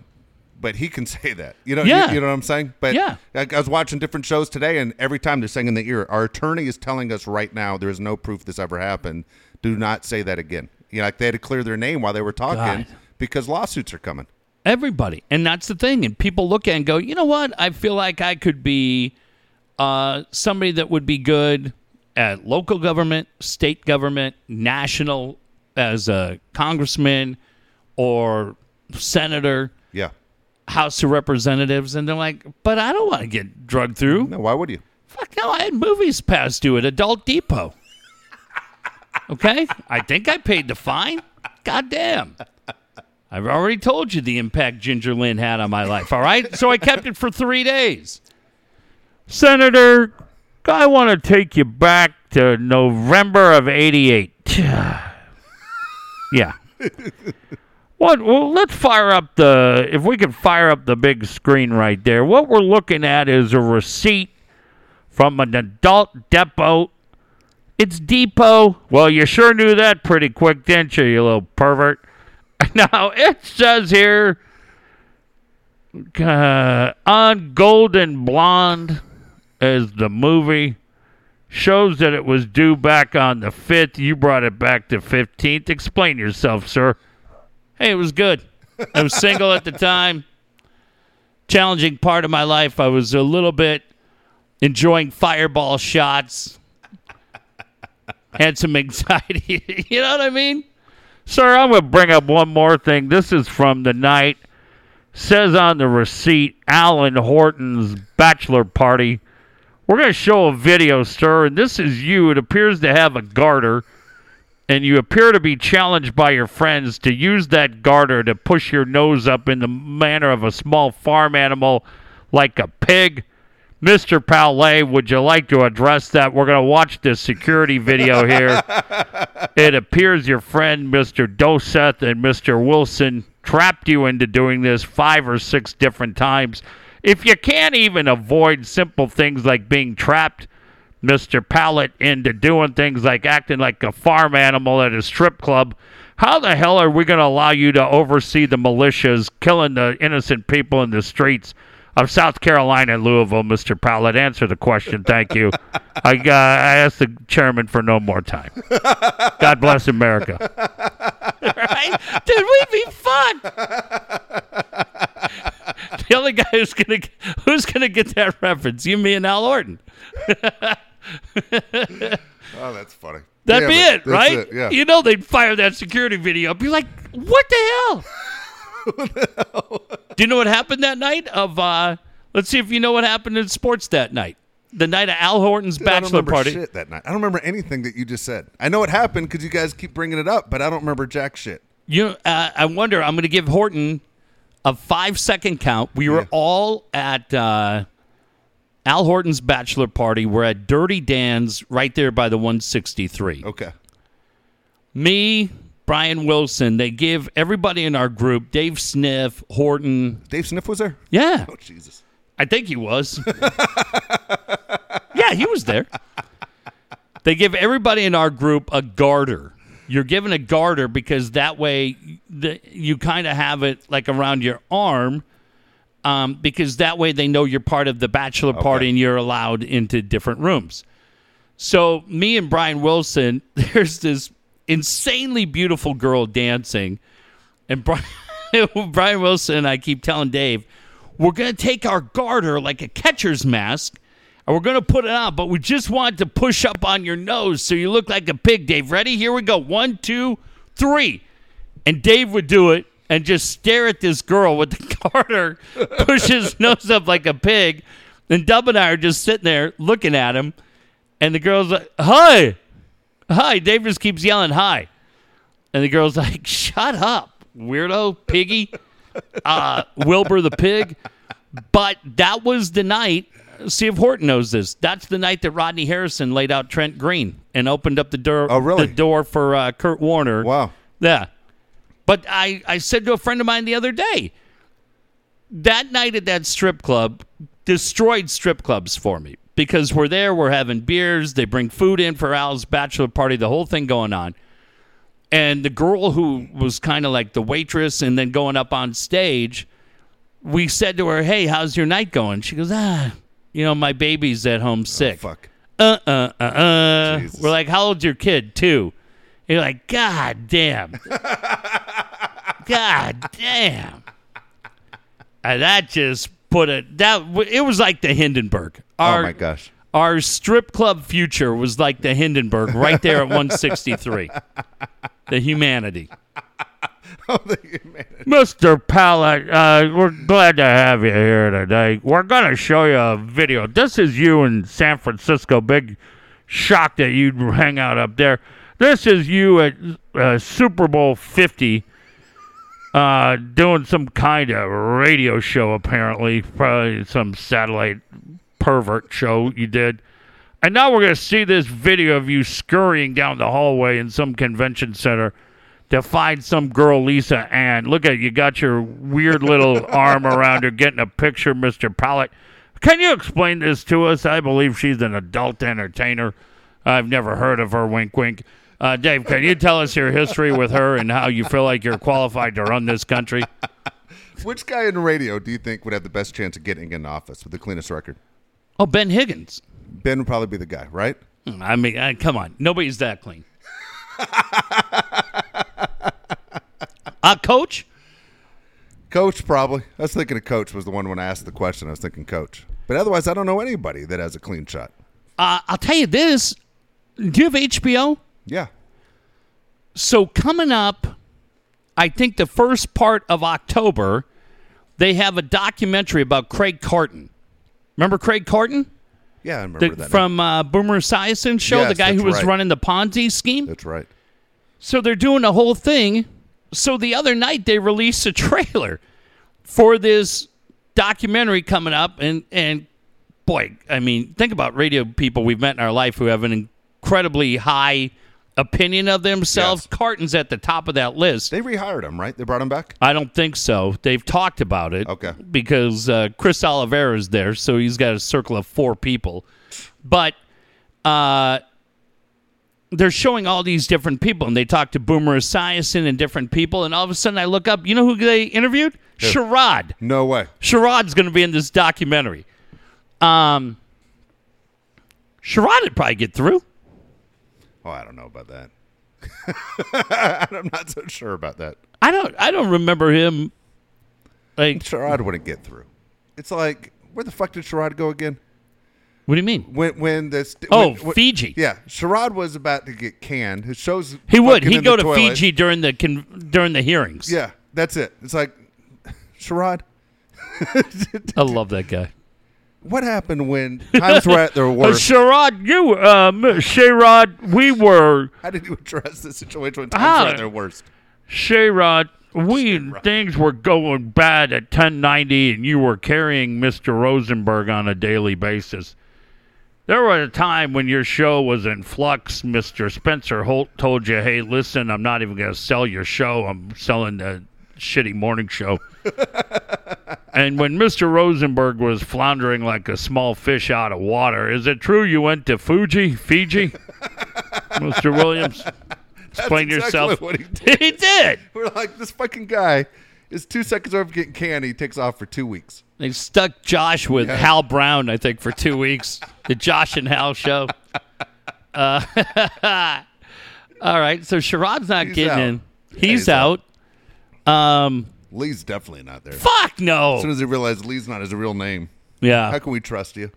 but he can say that you know Yeah. you, you know what i'm saying but Yeah. I, I was watching different shows today and every time they're saying in the ear our attorney is telling us right now there is no proof this ever happened do not say that again you know like they had to clear their name while they were talking God. because lawsuits are coming Everybody. And that's the thing. And people look at it and go, you know what? I feel like I could be uh, somebody that would be good at local government, state government, national, as a congressman or senator, yeah House of Representatives. And they're like, but I don't want to get drugged through. no why would you Fuck no, I had movies passed due at Adult Depot. Okay? I think I paid the fine. God damn. I've already told you the impact Ginger Lynn had on my life, all right? So I kept it for three days. Senator, I want to take you back to November of 88. yeah. What? Well, let's fire up the. If we can fire up the big screen right there, what we're looking at is a receipt from an adult depot. It's Depot. Well, you sure knew that pretty quick, didn't you, you little pervert? Now it says here uh, on Golden Blonde as the movie shows that it was due back on the 5th. You brought it back to 15th. Explain yourself, sir. Hey, it was good. I was single at the time. Challenging part of my life. I was a little bit enjoying fireball shots. Had some anxiety. you know what I mean? Sir, I'm going to bring up one more thing. This is from the night. Says on the receipt, Alan Horton's bachelor party. We're going to show a video, sir, and this is you. It appears to have a garter, and you appear to be challenged by your friends to use that garter to push your nose up in the manner of a small farm animal like a pig. Mr. Palais, would you like to address that? We're going to watch this security video here. it appears your friend, Mr. Doseth and Mr. Wilson, trapped you into doing this five or six different times. If you can't even avoid simple things like being trapped, Mr. Pallet, into doing things like acting like a farm animal at a strip club, how the hell are we going to allow you to oversee the militias killing the innocent people in the streets of South Carolina and Louisville, Mr. Pallet? Answer the question. Thank you. I, uh, I asked the chairman for no more time. God bless America. right? Dude, we'd be fun. the only guy who's gonna who's gonna get that reference? You, me, and Al Orton. Oh, that's funny. That'd Yeah, be it, right? it, yeah. You know they'd fire that security video. Be like, what the hell? Do you know what happened that night? Of uh, let's see if you know what happened in sports that night. The night of Al Horton's Dude, I don't bachelor remember party. shit that night. I don't remember anything that you just said. I know it happened because you guys keep bringing it up, but I don't remember jack shit. You, uh, I wonder. I'm going to give Horton a five second count. We were Yeah. all at uh, Al Horton's bachelor party. We're at Dirty Dan's right there by the 163. Okay. Me, Brian Wilson. They give everybody in our group. Dave Sniff, Horton. Dave Sniff was there? Yeah, Oh, Jesus. I think he was. yeah, he was there. They give everybody in our group a garter. You're given a garter because that way the, you kind of have it like around your arm, um, because that way they know you're part of the bachelor party Okay. and you're allowed into different rooms. So me and Brian Wilson, there's this insanely beautiful girl dancing, and Brian, Brian Wilson and I keep telling Dave, we're gonna take our garter like a catcher's mask, and we're gonna put it on, but we just want to push up on your nose so you look like a pig. Dave, ready? Here we go. One, two, three, and Dave would do it and just stare at this girl with the garter, push his nose up like a pig, and Dub and I are just sitting there looking at him. And the girl's like, hi. Hi. Dave just keeps yelling, hi. And the girl's like, shut up, weirdo, piggy, uh, Wilbur the pig. But that was the night. See if Horton knows this. That's the night that Rodney Harrison laid out Trent Green and opened up the door. Oh, really? The door for uh, Kurt Warner. Wow. Yeah. But I, I said to a friend of mine the other day, that night at that strip club destroyed strip clubs for me because we're there, we're having beers, they bring food in for Al's bachelor party, the whole thing going on. And the girl who was kind of like the waitress and then going up on stage, we said to her, Hey, how's your night going? She goes, Ah, you know, my baby's at home sick Fuck. uh uh uh uh. Jesus. We're like, how old's your kid? Two. You're like, God damn. God damn. And that just put it that it was like the Hindenburg. Our, oh, my gosh. Our strip club future was like the Hindenburg right there at 163. the humanity. Mr. Pallet, uh, we're glad to have you here today. We're going to show you a video. This is you in San Francisco. Big shock that you'd hang out up there. This is you at uh, Super Bowl 50 uh, doing some kind of radio show, apparently. Probably some satellite pervert show you did. And now we're going to see this video of you scurrying down the hallway in some convention center to find some girl, Lisa Ann. Look at you got your weird little arm around her, getting a picture, Mr. Pallet. Can you explain this to us? I believe she's an adult entertainer. I've never heard of her. Wink, wink. Uh, Dave, can you tell us your history with her and how you feel like you're qualified to run this country? Which guy in radio do you think would have the best chance of getting in office with the cleanest record? Oh, Ben Higgins. Ben would probably be the guy, right? I mean, come on. Nobody's that clean. uh, coach? Coach, probably. I was thinking of Coach was the one when I asked the question. I was thinking Coach. But otherwise, I don't know anybody that has a clean shot. Uh, I'll tell you this. Do you have HBO? Yeah. So coming up, I think the first part of October, they have a documentary about Craig Carton. Remember Craig Carton? Yeah, I remember The, that. from uh, Boomer Esiason show, the guy who was right. running the Ponzi scheme. That's right. So they're doing a whole thing. So the other night they released a trailer for this documentary coming up, and and boy, I mean, think about radio people we've met in our life who have an incredibly high opinion of themselves. Yes. Carton's at the top of that list. They rehired him, right? They brought him back. I don't think so. They've talked about it. Okay. Because uh, Chris Oliveira is there, so he's got a circle of four people. But uh, they're showing all these different people, and they talk to Boomer Esiason and different people, and all of a sudden I look up. You know who they interviewed? Sherrod. No way. Sherrod's going to be in this documentary. Um, Sherrod would probably get through. Oh, I don't know about that. I'm not so sure about that. I don't. I don't remember him. Like, Sherrod wouldn't get through. It's like, where the fuck did Sherrod go again? What do you mean? When when this Oh, when- when- Fiji. Yeah, Sherrod was about to get canned. His shows He would. He'd go to toilet. Fiji during the con- during the hearings. Yeah, that's it. It's like, Sherrod, I love that guy. what happened when times were at their Uh, worst? Sherrod, you, um, Sherrod, we were How did you address the situation when times Ah. were at their worst? Sherrod. We things were going bad at 1090, and you were carrying Mr. Rosenberg on a daily basis. There was a time when your show was in flux. Mr. Spencer Holt told you, "Hey, listen, I'm not even going to sell your show. I'm selling the shitty morning show." and when Mr. Rosenberg was floundering like a small fish out of water, is it true you went to Fuji, Fiji, Mr. Williams? Explain That's exactly yourself. what he did. he did. We're like, this fucking guy is two seconds over getting canned. He takes off for two weeks. They stuck Josh with Yeah. Hal Brown, I think, for two weeks. the Josh and Hal show. Uh, all right, so Sherrod's not He's getting out. in. Yeah, He's, he's out. Um, Lee's definitely not there. fuck no. As soon as he realized Lee's not his real name, Yeah. how can we trust you?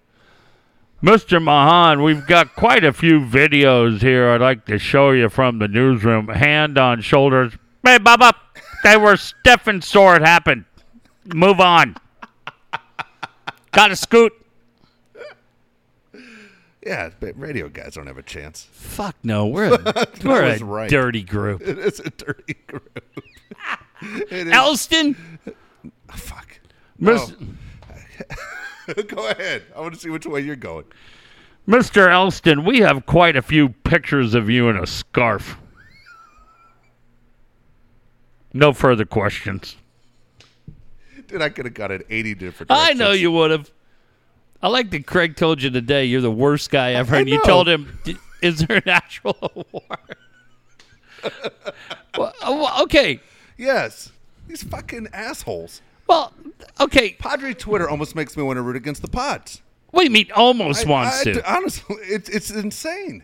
Mr. Mahan, we've got quite a few videos here. I'd like to show you from the newsroom. Hand on shoulders. Hey, Bubba, they were stiff and sore. It happened. Move on. Got to scoot. Yeah, but radio guys don't have a chance. Fuck no, we're a, we're was a right. dirty group. It is a dirty group. it is. Elston, fuck. Mis- oh. Go ahead. I want to see which way you're going. Mr. Elston, we have quite a few pictures of you in a scarf. No further questions. Dude, I could have got it 80 different I know you would have. I like that Craig told you today you're the worst guy ever, I and you know. told him, "Is there an actual award?" well, uh, well, okay. Yes. These fucking assholes. Well, okay. Padre Twitter almost makes me want to root against the pods. What do you mean? Almost I- wants I- to. Honestly, it's it's insane.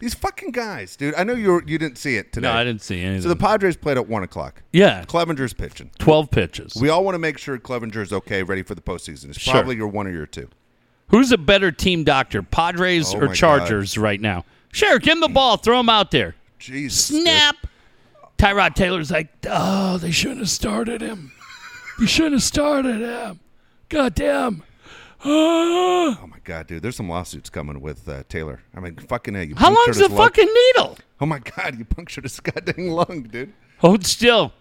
These fucking guys, dude. I know you you didn't see it today. no, I didn't see anything. So the Padres played at one o'clock. yeah, Clevinger's pitching. twelve pitches. We all want to make sure Clevinger's okay, ready for the postseason. It's Sure. probably your one or your two. Who's a better team doctor, Padres Oh or my Chargers right now? Sure, give him the ball, throw him out there. Jesus. dude. Snap. Tyrod Taylor's like, oh, they shouldn't have started him. You shouldn't have started him. God damn. Oh my god, dude. There's some lawsuits coming with uh, Taylor. I mean, fucking hey, you How long's the lung. fucking needle? Oh my god, you punctured his goddamn lung, dude. Hold still.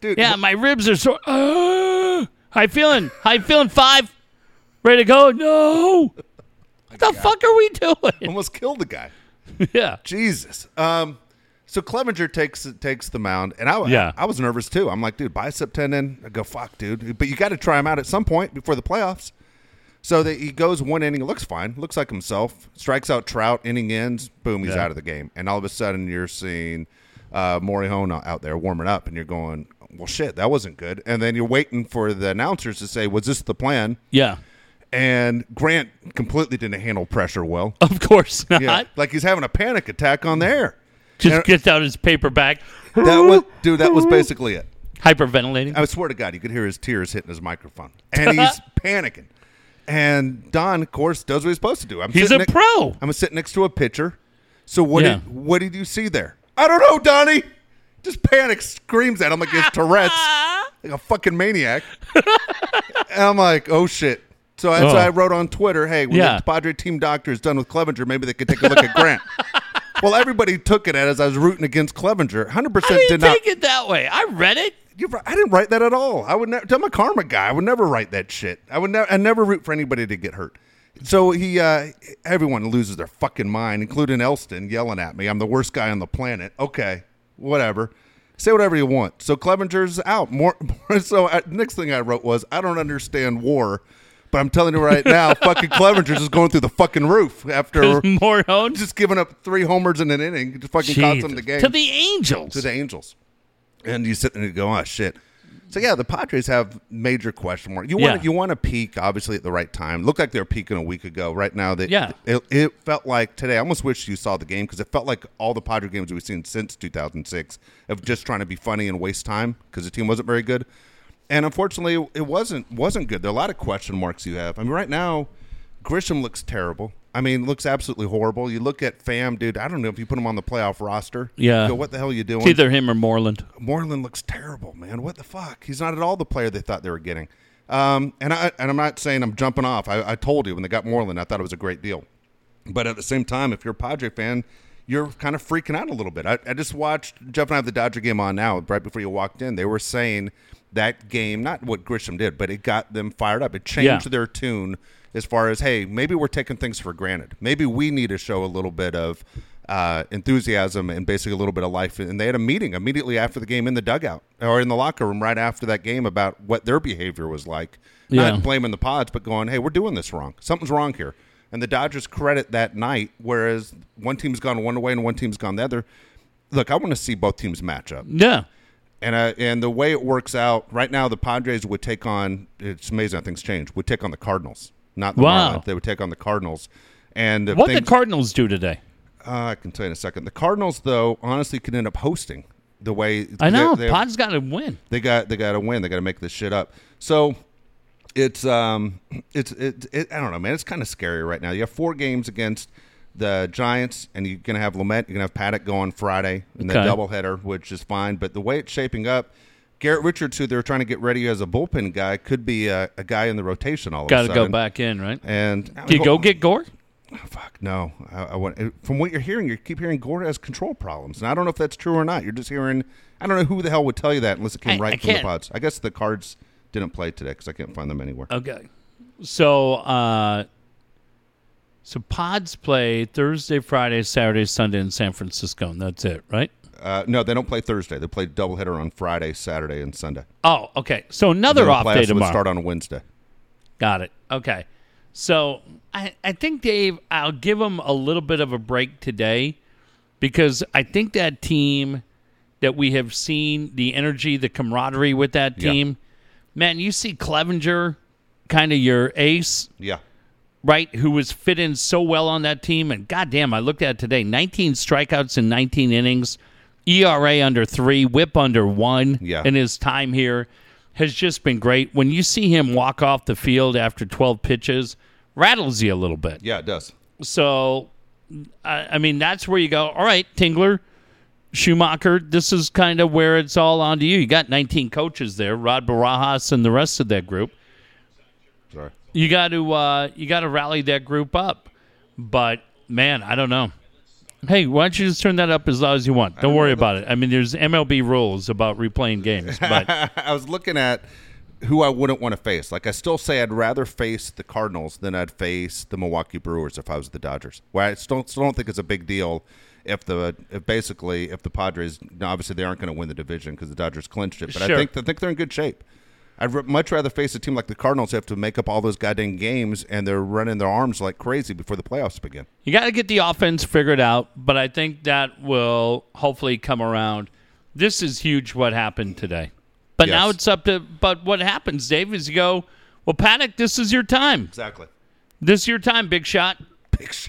Dude, Yeah, my ribs are sore. Ah. How you feeling? How you feeling? Five? Ready to go? No. What the fuck are we doing? almost killed the guy. yeah. Jesus. Um, so Clevinger takes takes the mound, and I, Yeah. I, was nervous too. I'm like, dude, bicep tendon. I go, fuck, dude. But you got to try him out at some point before the playoffs. So that he goes one inning, looks fine, looks like himself. Strikes out Trout, inning ends, boom, he's Yeah. out of the game. And all of a sudden, you're seeing uh, Morejon out there warming up, and you're going, well, shit, that wasn't good. And then you're waiting for the announcers to say, was this the plan? Yeah. And Grant completely didn't handle pressure well. Of course not. Yeah, like he's having a panic attack on the air. Just And- gets out his paper bag. That was, dude. That was basically it. Hyperventilating. I swear to God, you could hear his tears hitting his microphone, and he's panicking. And Don, of course, does what he's supposed to do. I'm He's a next- pro. I'm sitting next to a pitcher. So what Yeah. did what did you see there? I don't know, Donnie. Just panics, screams at him like it's Tourette's, like a fucking maniac. and I'm like, oh shit. So that's Oh. why I oh. wrote on Twitter, hey, when Yeah. the Padre team doctor is done with Clevinger, maybe they could take a look at Grant. well, everybody took it as I was rooting against Clevinger. 100% I didn't did not. take it that way. I read it. You're right. I didn't write that at all. I would never. I'm a karma guy. I would never write that shit. I would never. I never root for anybody to get hurt. So he, uh, everyone loses their fucking mind, including Elston yelling at me. I'm the worst guy on the planet. Okay, whatever. Say whatever you want. So Clevinger's out. More. so uh, next thing I wrote was, I don't understand war, but I'm telling you right now, fucking Clevinger's is going through the fucking roof after Morejon just giving up three homers in an inning. Just fucking cost them the game to the Angels. to the Angels. And you sit there and you go, oh shit. So yeah, the Padres have major question mark. You want Yeah. you want to peak obviously at the right time. Looked like they were peaking a week ago. Right now, they, Yeah. it, it felt like today. I almost wish you saw the game because it felt like all the Padre games we've seen since 2006 of just trying to be funny and waste time because the team wasn't very good. And unfortunately, it wasn't wasn't good. There are a lot of question marks you have. I mean, right now, Grisham looks terrible. I mean, looks absolutely horrible. You look at Pham, dude. I don't know if you put him on the playoff roster. Yeah. Go, what the hell are you doing? It's either him or Moreland. Moreland looks terrible, man. What the fuck? He's not at all the player they thought they were getting. Um, and I and I'm not saying I'm jumping off. I, I told you when they got Moreland, I thought it was a great deal. But at the same time, if you're a Padre fan, you're kind of freaking out a little bit. I, I just watched Jeff and I have the Dodger game on now. Right before you walked in, they were saying that game, not what Grisham did, but it got them fired up. It changed Yeah. their tune as far as hey, maybe we're taking things for granted. Maybe we need to show a little bit of uh, enthusiasm and basically a little bit of life. And they had a meeting immediately after the game in the dugout or in the locker room right after that game about what their behavior was like. Yeah. Not blaming the pods, but going, hey, we're doing this wrong. Something's wrong here. And the Dodgers credit that night, whereas one team's gone one way and one team's gone the other. Look, I want to see both teams match up. Yeah. And uh, and the way it works out right now, the Padres would take on. It's amazing how things change. Would take on the Cardinals, not the Wow. Marlins. They would take on the Cardinals. And What the Cardinals do today? uh, I can tell you in a second. The Cardinals, though, honestly, could end up hosting the way I know. they, Pod's got to win. they got they got to win. They got to make this shit up. So it's um it's it, it I don't know, man. It's kind of scary right now. You have four games against the Giants, and you're gonna have Lamet. You're gonna have Paddack go on Friday in the Okay. doubleheader, which is fine. But the way it's shaping up. Garrett Richards, who they're trying to get ready as a bullpen guy, could be a, a guy in the rotation all Got of to a go back in, right? And Do you go get Gore? Oh, fuck no. I, I want from what you're hearing, you keep hearing Gordon has control problems, and I don't know if that's true or not. You're just hearing. I don't know who the hell would tell you that unless it came I- right I from the can't- pods. I guess the cards didn't play today because I can't find them anywhere. Okay. So, uh, so Pods play Thursday, Friday, Saturday, Sunday in San Francisco, and that's it, right? Uh, no, they don't play Thursday. They play doubleheader on Friday, Saturday, and Sunday. Oh, okay. So another off day would tomorrow. start on Wednesday. Got it. Okay. So I, I think Dave, I'll give him a little bit of a break today because I think that team that we have seen the energy, the camaraderie with that Yeah. team. Man, you see Clevinger, kind of your ace, Yeah, right? Who was fit in so well on that team, and goddamn, I looked at it today: 19 strikeouts in 19 innings, ERA under three, WHIP under one. Yeah. in his time here has just been great. When you see him walk off the field after 12 pitches, rattles you a little bit. yeah, it does. So, I, I mean, that's where you go. All right, Tingler, Schumaker. This is kind of where it's all on to you. You got 19 coaches there, Rod Barajas and the rest of that group Sorry. you got to uh, you got to rally that group up. But man, I don't know. Hey, why don't you just turn that up as loud as you want? Don't worry about it. I mean, there's MLB rules about replaying games, but I was looking at who I wouldn't want to face. Like I still say, I'd rather face the Cardinals than I'd face the Milwaukee Brewers if I was the Dodgers. Well, I still, still don't think it's a big deal if the if basically if the Padres obviously they aren't going to win the division because the Dodgers clinched it. But I think I think they're in good shape. I'd r- much rather face a team like the Cardinals have to make up all those goddamn games and they're running their arms like crazy before the playoffs begin. you got to get the offense figured out. But I think that will hopefully come around. This is huge. What happened today? But now it's up to. But what happens, Dave? Is you go. Well, Paddack, this is your time. Exactly. This is your time, big shot. Big sh-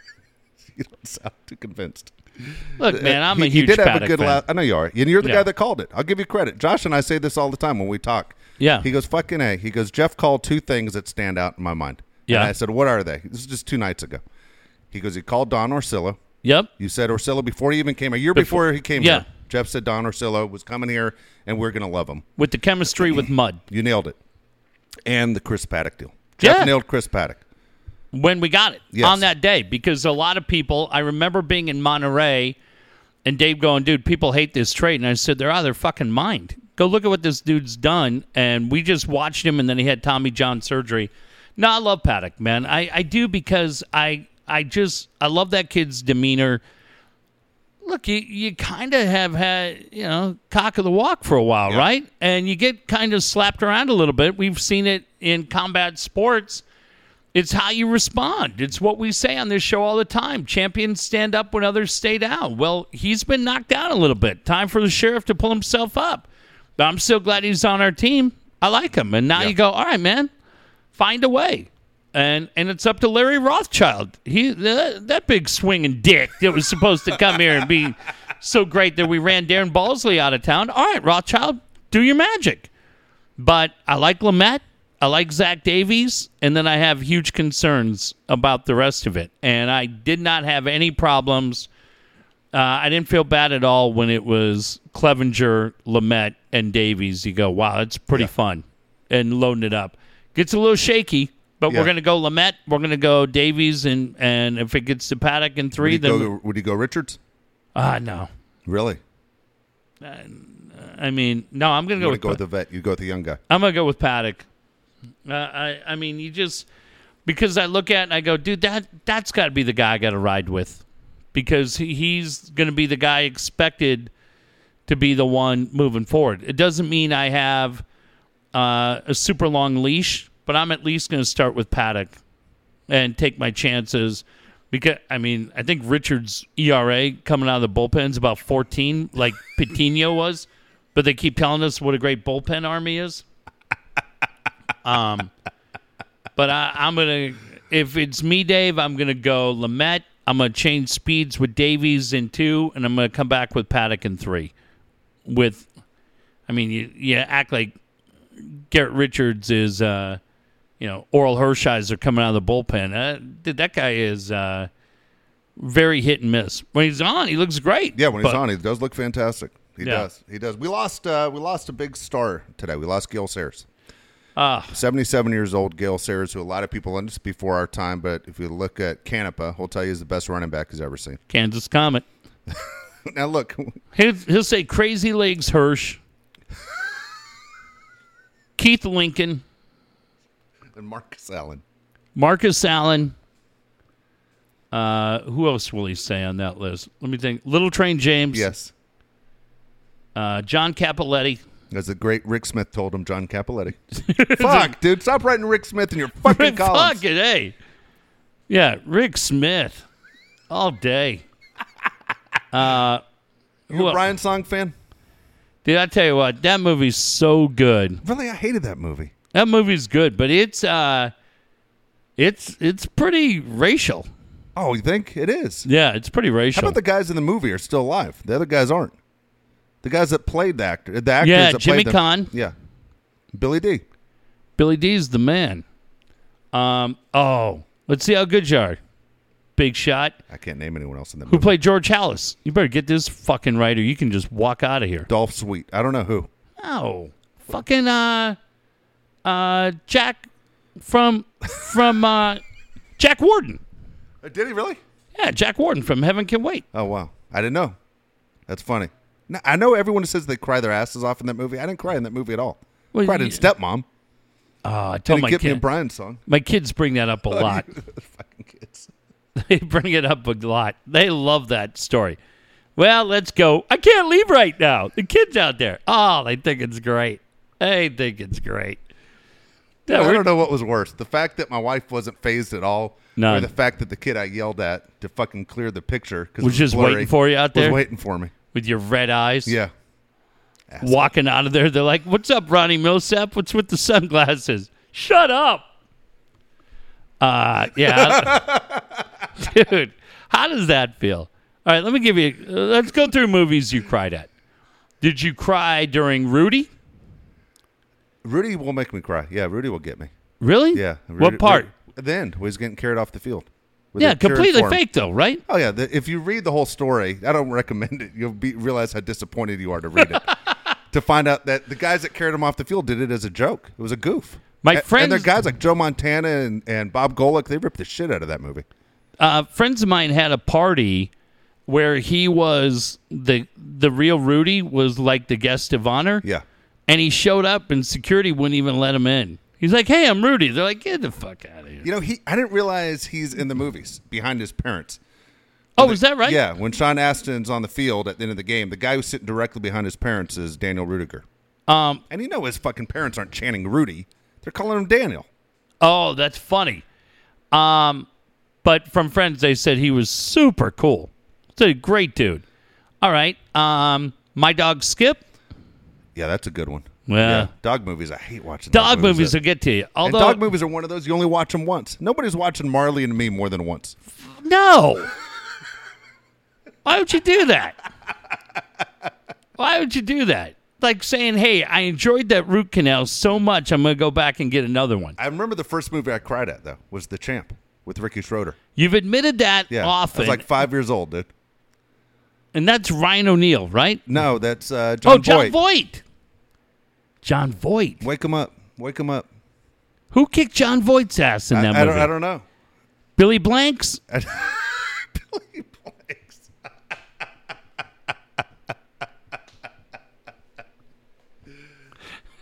you don't sound too convinced. Look, man, I'm Uh, he, a huge he did have a good la- I know you are. And you're the Yeah. guy that called it. I'll give you credit. Josh and I say this all the time when we talk. Yeah. He goes, fucking A. He goes, Jeff called two things that stand out in my mind. Yeah. And I said, what are they? This is just two nights ago. He goes, he called Don Orsillo. Yep. You said Orsillo before he even came. A year before, Before- he came yeah. here. Jeff said Don Orsillo was coming here and we're going to love him. With the chemistry with Mud. You nailed it. And the Chris Paddack deal. Jeff Yeah. nailed Chris Paddack. When we got it Yes. on that day because a lot of people I remember being in Monterey and Dave going, dude, people hate this trade. And I said, they're out of their fucking mind. Go look at what this dude's done. And we just watched him and then he had Tommy John surgery. No, I love Paddack, man. I, I do because I I just I love that kid's demeanor. Look, you you kind of have had you know cock of the walk for a while, Yeah. right? And you get kind of slapped around a little bit. We've seen it in combat sports. It's how you respond. It's what we say on this show all the time. Champions stand up when others stay down. Well, he's been knocked down a little bit. Time for the sheriff to pull himself up. But I'm still glad he's on our team. I like him. And now Yeah. you go, all right, man, find a way. And and it's up to Larry Rothschild. He that, that big swinging dick that was supposed to come here and be so great that we ran Darren Balsley out of town. All right, Rothschild, do your magic. But I like Lamet. I like Zach Davies, and then I have huge concerns about the rest of it. And I did not have any problems. Uh, I didn't feel bad at all when it was Clevinger, Lamet, and Davies. You go, wow, it's pretty Yeah. fun, and loading it up. Gets a little shaky, but Yeah. we're gonna go Lamet. We're gonna go Davies, and and if it gets to Paddack in three, he, then go, would he go Richards? ah no. Really? I mean, no, I'm gonna go with go with the vet? You go with the young guy. I'm gonna go with Paddack. Uh, I I mean, you just because I look at it and I go, dude, that that's got to be the guy I got to ride with because he, he's gonna be the guy expected to be the one moving forward. It doesn't mean I have uh, a super long leash, but I'm at least gonna start with Paddack and take my chances. Because I mean, I think Richards' ERA coming out of the bullpen is about 14, like Patino was, but they keep telling us what a great bullpen army is. Um, but I, I'm gonna if it's me, Dave, I'm gonna go Lamet. I'm gonna change speeds with Davies in two, and I'm gonna come back with Paddack in three. With, I mean, you you act like Garrett Richards is, uh, you know, Orel Hershiser coming out of the bullpen. Uh, that guy is uh, very hit and miss. When he's on, he looks great. Yeah, when he's but- on, he does look fantastic. He Yeah. does. He does. We lost. Uh, we lost a big star today. We lost Gale Sayers. Ah. 77 years old, Gale Sayers, who a lot of people and this before our time, but if you look at Canepa, he'll tell you he's the best running back he's ever seen. Kansas Comet. now look, He'll, he'll say crazy legs Hirsch. Keith Lincoln, and Marcus Allen. Marcus Allen. Uh, who else will he say on that list? Let me think. Little Train James. Yes, Uh, John Cappelletti. As the great Rick Smith told him, John Cappelletti. Fuck, dude, stop writing Rick Smith in your fucking columns. Fuck it, hey. Yeah, Rick Smith. All day. Uh, You a Brian Song fan? Dude, I tell you what, that movie's so good. Really, I hated that movie. That movie's good, but it's uh, it's it's pretty racial. Oh, you think it is? Yeah, it's pretty racial. How about the guys in the movie are still alive? The other guys aren't. The guys that played the actor, the actors Yeah, that Jimmy played them. Caan. Yeah, Billy D. Billy D's the man. Um, oh, let's see how good you are. Big shot. I can't name anyone else in that Who movie. played George Halas? You better get this fucking right, or you can just walk out of here. Dolph Sweet. I don't know who. Oh, fucking uh, uh, Jack from from uh, Jack Warden. Uh, Did he really? Yeah, Jack Warden from Heaven Can Wait. Oh wow, I didn't know. That's funny. No, I know everyone says they cry their asses off in that movie. I didn't cry in that movie at all. Well, Cried in you- Stepmom. Oh, I told Didn't my get me a kid. Brian song. My kids bring that up a lot. Fucking kids. they bring it up a lot. They love that story. Well, let's go. I can't leave right now. The kids out there. Oh, they think it's great. They think it's great. Yeah, I we're- don't know what was worse: the fact that my wife wasn't phased at all, None. or the fact that the kid I yelled at to fucking clear the picture because Was just waiting for you out there? Was waiting for me. With your red eyes. Yeah. walking out of there. They're like, "What's up, Ronnie Milsap? What's with the sunglasses? Shut up." Uh, yeah, dude. How does that feel? All right, let me give you. Uh, let's go through movies you cried at. Did you cry during Rudy? Rudy will make me cry. Yeah, Rudy will get me. Really? Yeah. what part? Rudy- at the end, when he's getting carried off the field. Yeah, completely for him. fake though, right? Oh yeah, the, if you read the whole story, I don't recommend it. You'll be, realize how disappointed you are to read it. to find out that the guys that carried him off the field did it as a joke. It was a goof. My A- and friends- they're guys like Joe Montana and, and Bob Golic. They ripped the shit out of that movie. uh, friends of mine had a party where he was the the real Rudy was like the guest of honor. Yeah. and he showed up and security wouldn't even let him in. He's like, "Hey, I'm Rudy." They're like, "Get the fuck out of here." You know, he I didn't realize he's in the movies behind his parents. oh, is that right? Yeah, when Sean Astin's on the field at the end of the game, the guy who's sitting directly behind his parents is Daniel Ruettiger. Um. And you know his fucking parents aren't chanting Rudy. They're calling him Daniel. Oh, that's funny. Um, but from friends, they said he was super cool. He's a great dude. All right. Um, my dog Skip. Yeah, that's a good one. Yeah. Dog movies. I hate watching Dog movies that- will get to you. Although, dog movies are one of those you only watch them once. Nobody's watching Marley and Me more than once. no. Why would you do that? Why would you do that? Like saying, "Hey, I enjoyed that root canal so much, I'm going to go back and get another one." I remember the first movie I cried at though was The Champ with Ricky Schroder. You've admitted that Yeah, I often, was like five years old, dude. and that's Ryan O'Neal, right? No, that's uh, John oh, Jon Voight. Jon Voight. Wake him up. Wake him up. Who kicked Jon Voight's ass in I, that I movie? don't, I don't know. Billy Blanks. Billy Blanks.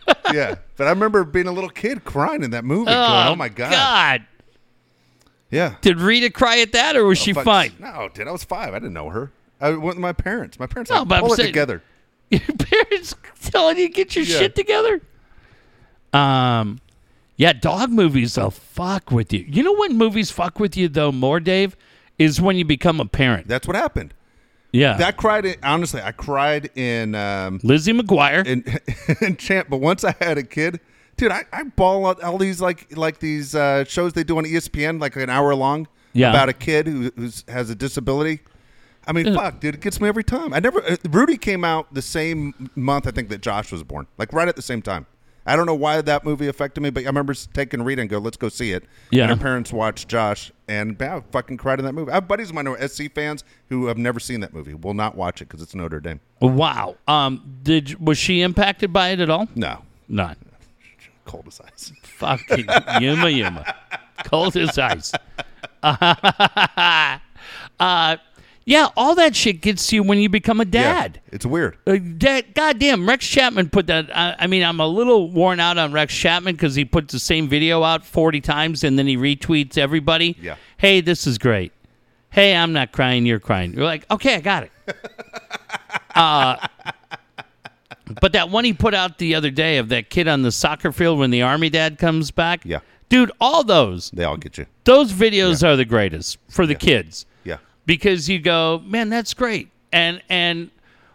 yeah, but I remember being a little kid crying in that movie. going, oh, oh my god. God. Yeah. Did Rita cry at that, or was oh, she Fuck- fine? No, dude, I was five. I didn't know her. I went with my parents. My parents No, like, pull it saying- together. Your parents telling you get your Yeah. shit together. Um, yeah, dog movies will fuck with you. You know when movies fuck with you though more, Dave, is when you become a parent. That's what happened. Yeah, That cried. In, honestly, I cried in um, Lizzie McGuire. in, in Champ. But once I had a kid, dude, I, I ball out all these like like these uh, shows they do on ESPN, like an hour long, Yeah. about a kid who who's, has a disability. I mean, fuck, dude, it gets me every time. I never. Uh, Rudy came out the same month I think that Josh was born, like right at the same time. I don't know why that movie affected me, but I remember taking Rita and go, "Let's go see it." Yeah. And her parents watched Josh, and man, I fucking cried in that movie. I have buddies of mine who are SC fans who have never seen that movie. Will not watch it because it's Notre Dame. wow. Um, did was she impacted by it at all? No, None. cold as ice. Fucking yuma yuma. Cold as ice. uh, yeah, all that shit gets you when you become a dad. Yeah, it's weird. Uh, dad, goddamn, Rex Chapman put that. I, I mean, I'm a little worn out on Rex Chapman because he puts the same video out 40 times and then he retweets everybody. Yeah. Hey, this is great. Hey, I'm not crying. You're crying. You're like, okay, I got it. uh, but that one he put out the other day of that kid on the soccer field when the army dad comes back. Yeah. Dude, all those They all get you. those videos are the greatest for the kids Yeah. Because you go, man, that's great. And and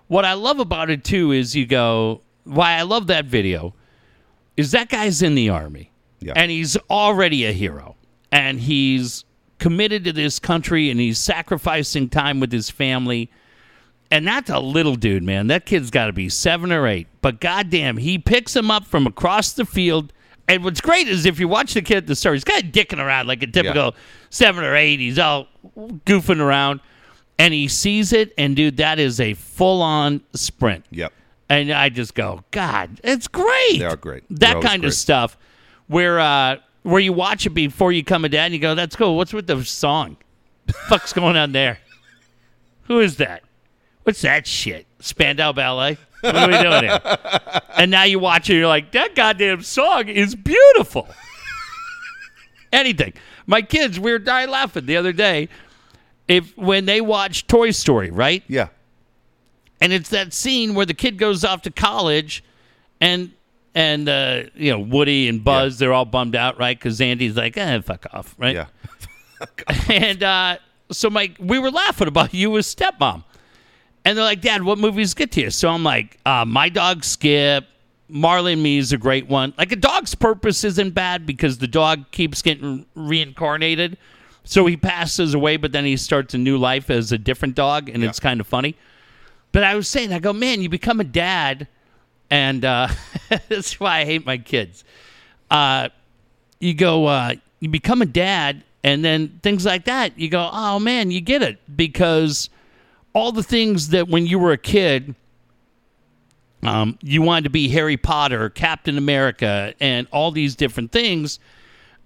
what I love about it too is you go, why I love that video is that guy's in the army. Yeah. And he's already a hero. And he's committed to this country and he's sacrificing time with his family. And that's a little dude, man. That kid's got to be seven or eight. But goddamn, he picks him up from across the field. And what's great is if you watch the kid at the start, he's kind of dicking around like a typical seven or eight. He's all goofing around. And he sees it. And dude, that is a full on sprint. Yep. And I just go, God, it's great. They are great. They're That kind of stuff where uh, where you watch it before you come and you go, that's cool. What's with the song? fuck's going on there? Who is that? What's that shit? Spandau Ballet? What are we doing here? and now you watch it, you're like, that goddamn song is beautiful. Anything. My kids, we were dying laughing the other day. If when they watch Toy Story, right? Yeah. and it's that scene where the kid goes off to college and and uh, you know woody and buzz they're all bummed out right because andy's like eh, fuck off right Yeah. and uh, so my we were laughing about you as stepmom and they're like dad what movies get to you so i'm like uh, my dog skip marley and me is a great one like a dog's purpose isn't bad because the dog keeps getting reincarnated so he passes away but then he starts a new life as a different dog and it's kind of funny but I was saying, I go, man, you become a dad, and uh, that's why I hate my kids. Uh, you go, uh, you become a dad, and then things like that. You go, oh man, you get it because all the things that when you were a kid, um, you wanted to be Harry Potter, Captain America, and all these different things.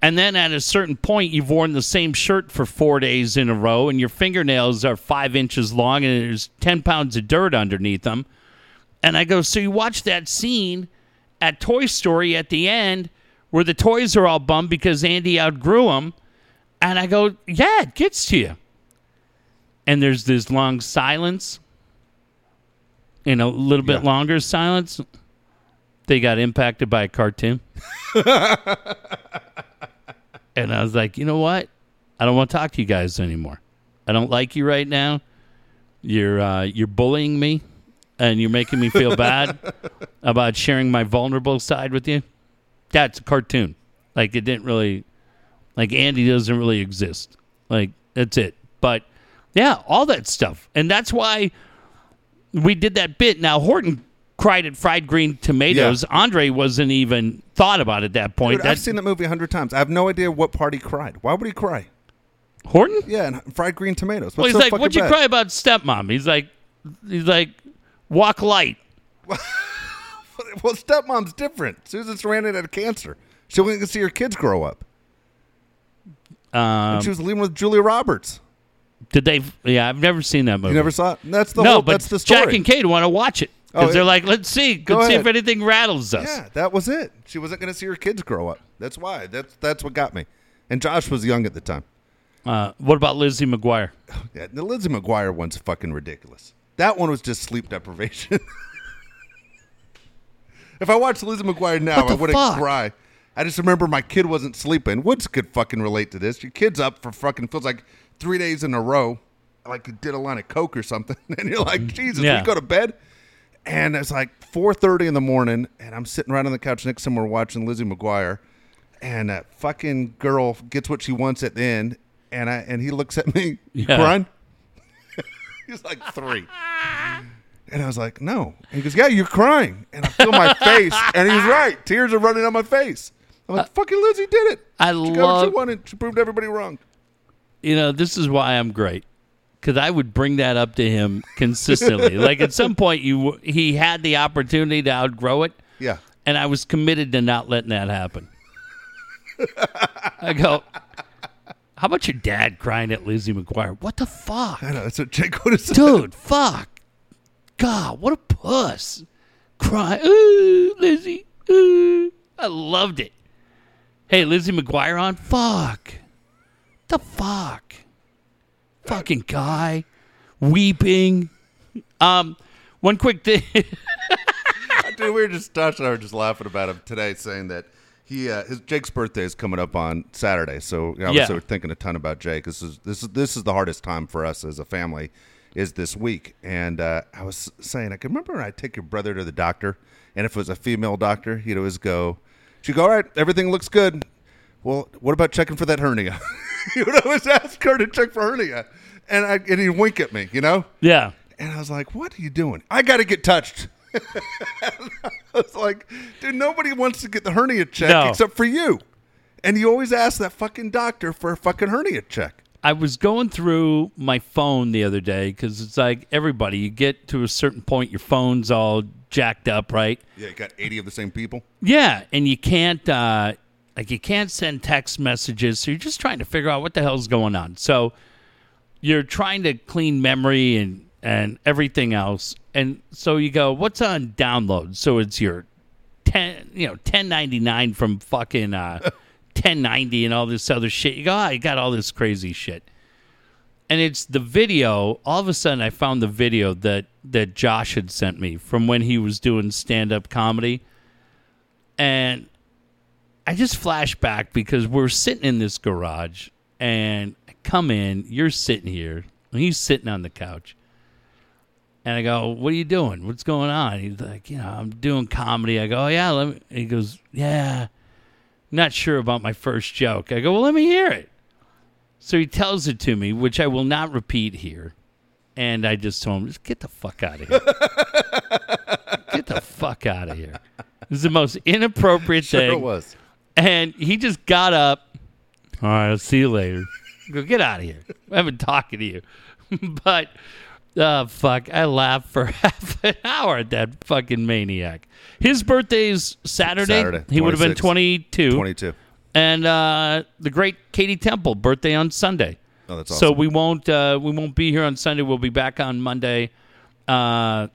And then at a certain point, you've worn the same shirt for four days in a row, and your fingernails are five inches long, and there's 10 pounds of dirt underneath them. And I go, So you watch that scene at Toy Story at the end where the toys are all bummed because Andy outgrew them. And I go, yeah, it gets to you. And there's this long silence and a little bit Yeah. longer silence. They got impacted by a cartoon. and I was like, you know what? I don't want to talk to you guys anymore. I don't like you right now. You're uh, you're bullying me, and you're making me feel bad about sharing my vulnerable side with you. That's a cartoon. Like it didn't really, like Andy doesn't really exist. Like that's it. But yeah, all that stuff, and that's why we did that bit. Now Horton cried at fried green tomatoes. Andre wasn't even thought about at that point. Dude, I've seen that movie a hundred times. I have no idea what part he cried. Why would he cry? Horton. Yeah, and fried green tomatoes. Well, What's he's so like, "What'd you bad?" cry about, stepmom?" He's like, "He's like, walk light." Well, stepmom's different. Susan Sarandon had cancer. She wasn't to see her kids grow up. Um, she was living with Julia Roberts. Did they? Yeah, I've never seen that movie. You never saw it? That's the no, whole. but that's the story. Jack and Kate want to watch it Oh, because yeah. they're like, "Let's see, let's see if anything rattles us." Yeah, that was it. She wasn't going to see her kids grow up. That's why. That's that's what got me. And Josh was young at the time. Uh, what about Lizzie McGuire? Yeah, the Lizzie McGuire one's fucking ridiculous. That one was just sleep deprivation. if I watched Lizzie McGuire now, I wouldn't fuck? cry. I just remember my kid wasn't sleeping. Woods could fucking relate to this. Your kid's up for fucking feels like three days in a row, like you did a line of coke or something, and you're like, mm. Jesus, Yeah. we go to bed. And it's like 4:30 in the morning, and I'm sitting right on the couch next to him. We're watching Lizzie McGuire, and that fucking girl gets what she wants at the end, and I and he looks at me, Yeah. crying? He's like three. And I was like, no. And he goes, yeah, you're crying. And I feel my face. And he's right. Tears are running down my face. I'm like, uh, fucking Lizzie did it. I she got what love- she wanted. She proved everybody wrong. You know, this is why I'm great because I would bring that up to him consistently. like at some point, you he had the opportunity to outgrow it, Yeah. and I was committed to not letting that happen. I go, how about your dad crying at Lizzie McGuire? What the fuck? I know. That's what Jake would have said. Dude, fuck. God, what a puss. Cry. Ooh, Lizzie. Ooh. I loved it. Hey, Lizzie McGuire on? Fuck. The fuck? Fucking guy. Weeping. Um, one quick thing. Dude, we were just Josh and I were just laughing about him today, saying that he uh, his Jake's birthday is coming up on Saturday, so obviously Yeah. we're thinking a ton about Jake. This is this is this is the hardest time for us as a family, is this week. And uh, I was saying, I can remember when I take your brother to the doctor, and if it was a female doctor, he'd always go, she'd go, all right, everything looks good. Well, what about checking for that hernia? you would always ask her to check for hernia, and I, and he'd wink at me, you know. yeah. And I was like, what are you doing? I got to get touched. I was like, dude, nobody wants to get the hernia check No. except for you. And you always ask that fucking doctor for a fucking hernia check. I was going through my phone the other day because it's like everybody, you get to a certain point, your phone's all jacked up, right? Yeah, you got 80 of the same people. Yeah, and you can't uh like you can't send text messages, so you're just trying to figure out what the hell's going on. So you're trying to clean memory and and everything else. And so you go, what's on download? So it's your 10, you know, 1099 from fucking uh 1090 and all this other shit. You go, oh, you got all this crazy shit. And it's the video. All of a sudden, I found the video that that Josh had sent me from when he was doing stand up comedy, and I just flash back because we're sitting in this garage, and I come in. You're sitting here, and he's sitting on the couch, and I go, "What are you doing? What's going on?" He's like, "You know, I'm doing comedy." I go, oh, "Yeah." Let me. He goes, "Yeah." Not sure about my first joke. I go, "Well, let me hear it." So he tells it to me, which I will not repeat here. And I just told him, just get the fuck out of here. get the fuck out of here. This is the most inappropriate Sure thing. it was. And he just got up. All right, I'll see you later. Go get out of here. I've been talking to you. but uh fuck, I laughed for half an hour at that fucking maniac. His birthday's Saturday. Saturday, he would have been 22. 22. And uh the great Katie Temple birthday on Sunday. Oh, that's awesome. So we won't uh, we won't be here on Sunday. We'll be back on Monday. Uh,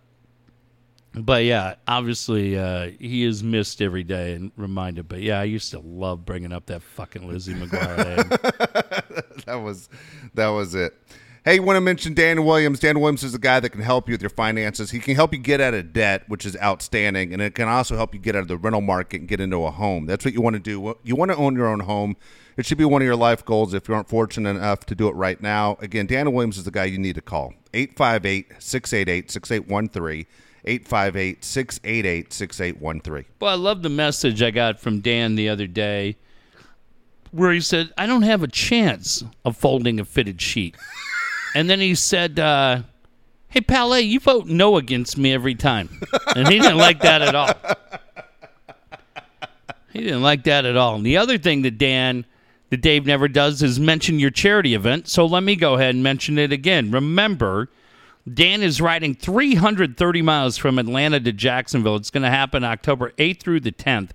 But yeah, obviously uh, he is missed every day and reminded. But yeah, I used to love bringing up that fucking Lizzie McGuire name. that was that was it. Hey, you want to mention Dan Williams? Dan Williams is a guy that can help you with your finances. He can help you get out of debt, which is outstanding, and it can also help you get out of the rental market and get into a home. That's what you want to do. You want to own your own home. It should be one of your life goals if you aren't fortunate enough to do it right now. Again, Dan Williams is the guy you need to call. 858 688 6813. 858 688 6813. Well, I love the message I got from Dan the other day where he said, I don't have a chance of folding a fitted sheet. and then he said, uh, Hey, Palais, you vote no against me every time. And he didn't like that at all. He didn't like that at all. And the other thing that Dan, that Dave never does is mention your charity event. So let me go ahead and mention it again. Remember, Dan is riding 330 miles from Atlanta to Jacksonville. It's going to happen October 8th through the 10th.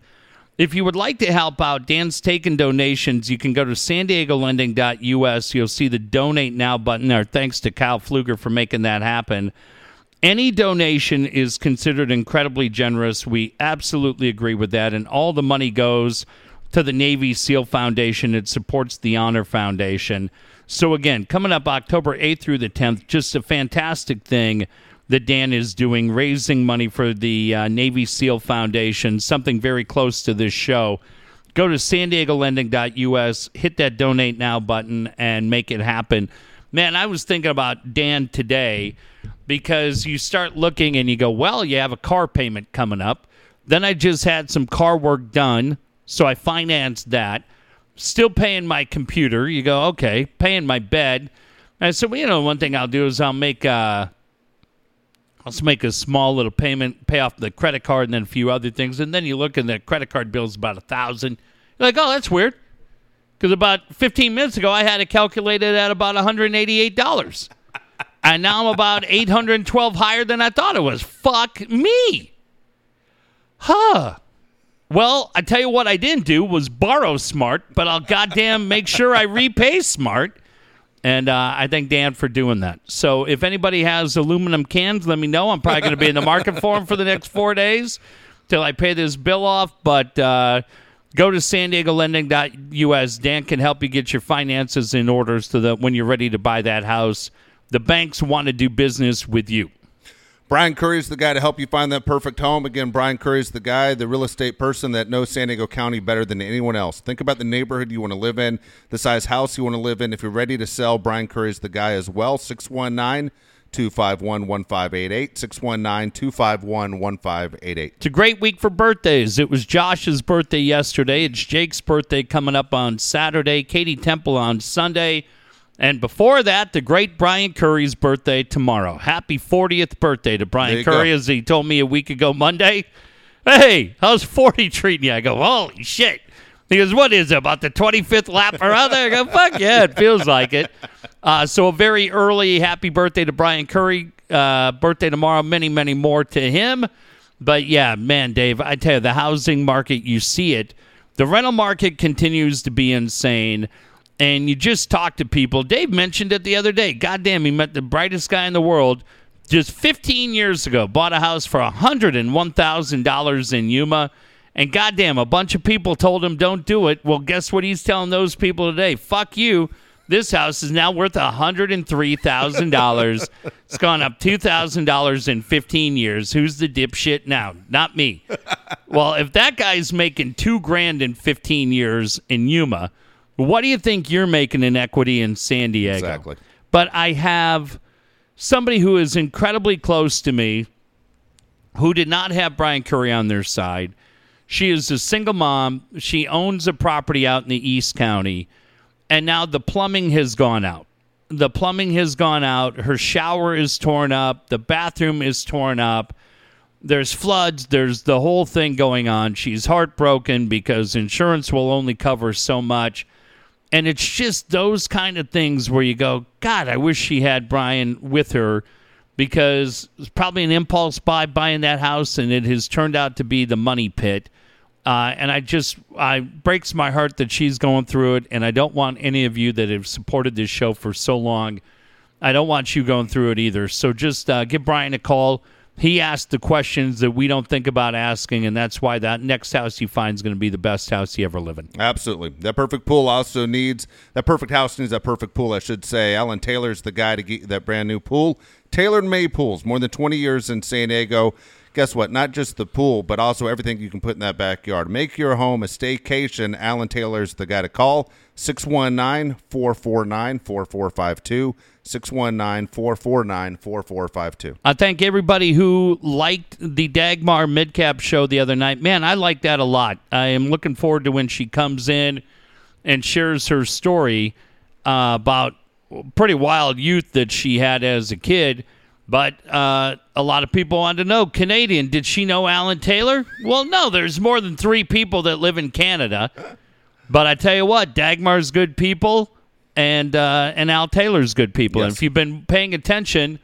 If you would like to help out, Dan's taking donations. You can go to san. You'll see the donate now button there. Thanks to Kyle Pfluger for making that happen. Any donation is considered incredibly generous. We absolutely agree with that. And all the money goes to the Navy SEAL Foundation. It supports the Honor Foundation. So, again, coming up October 8th through the 10th, just a fantastic thing that Dan is doing, raising money for the uh, Navy SEAL Foundation, something very close to this show. Go to san diego lending.us, hit that donate now button, and make it happen. Man, I was thinking about Dan today because you start looking and you go, well, you have a car payment coming up. Then I just had some car work done, so I financed that still paying my computer. You go, okay, paying my bed. And so, you know, one thing I'll do is I'll make uh, I'll make a small little payment, pay off the credit card, and then a few other things. And then you look and the credit card bill is about a thousand. You're like, oh, that's weird. Because about 15 minutes ago, I had it calculated at about $188. and now I'm about 812 higher than I thought it was. Fuck me. Huh. Well, I tell you what I didn't do was borrow smart, but I'll goddamn make sure I repay smart. And uh, I thank Dan for doing that. So if anybody has aluminum cans, let me know. I'm probably going to be in the market for them for the next four days till I pay this bill off. But uh, go to san. Dan can help you get your finances in order so that when you're ready to buy that house, the banks want to do business with you. Brian Curry is the guy to help you find that perfect home. Again, Brian Curry is the guy, the real estate person that knows San Diego County better than anyone else. Think about the neighborhood you want to live in, the size house you want to live in. If you're ready to sell, Brian Curry is the guy as well. 619 251 1588. 619 251 1588. It's a great week for birthdays. It was Josh's birthday yesterday. It's Jake's birthday coming up on Saturday. Katie Temple on Sunday. And before that, the great Brian Curry's birthday tomorrow. Happy 40th birthday to Brian Curry, go. as he told me a week ago Monday. Hey, how's 40 treating you? I go, holy shit. He goes, what is it, about the 25th lap or other? I go, fuck yeah, it feels like it. Uh, so a very early happy birthday to Brian Curry. Uh, birthday tomorrow, many, many more to him. But yeah, man, Dave, I tell you, the housing market, you see it. The rental market continues to be insane and you just talk to people. Dave mentioned it the other day. Goddamn, he met the brightest guy in the world just 15 years ago. Bought a house for $101,000 in Yuma. And goddamn, a bunch of people told him don't do it. Well, guess what he's telling those people today? Fuck you. This house is now worth $103,000. it's gone up $2,000 in 15 years. Who's the dipshit now? Not me. well, if that guy's making two grand in 15 years in Yuma, what do you think you're making in equity in San Diego? Exactly. But I have somebody who is incredibly close to me who did not have Brian Curry on their side. She is a single mom. She owns a property out in the East County. And now the plumbing has gone out. The plumbing has gone out. Her shower is torn up. The bathroom is torn up. There's floods. There's the whole thing going on. She's heartbroken because insurance will only cover so much. And it's just those kind of things where you go, God, I wish she had Brian with her because it's probably an impulse buy buying that house, and it has turned out to be the money pit. Uh, and I just, I breaks my heart that she's going through it, and I don't want any of you that have supported this show for so long. I don't want you going through it either. So just uh, give Brian a call. He asked the questions that we don't think about asking, and that's why that next house he finds is going to be the best house he ever live in. Absolutely. That perfect pool also needs that perfect house needs that perfect pool. I should say. Alan Taylor's the guy to get that brand new pool. Tailored made pools, more than 20 years in San Diego. Guess what? Not just the pool, but also everything you can put in that backyard. Make your home a staycation. Alan Taylor's the guy to call. 619 449 4452. 619 449 4452. I thank everybody who liked the Dagmar Midcap show the other night. Man, I like that a lot. I am looking forward to when she comes in and shares her story uh, about pretty wild youth that she had as a kid. But uh, a lot of people wanted to know Canadian. Did she know Alan Taylor? Well, no. There's more than three people that live in Canada. But I tell you what, Dagmar's good people, and uh, and Al Taylor's good people. And if you've been paying attention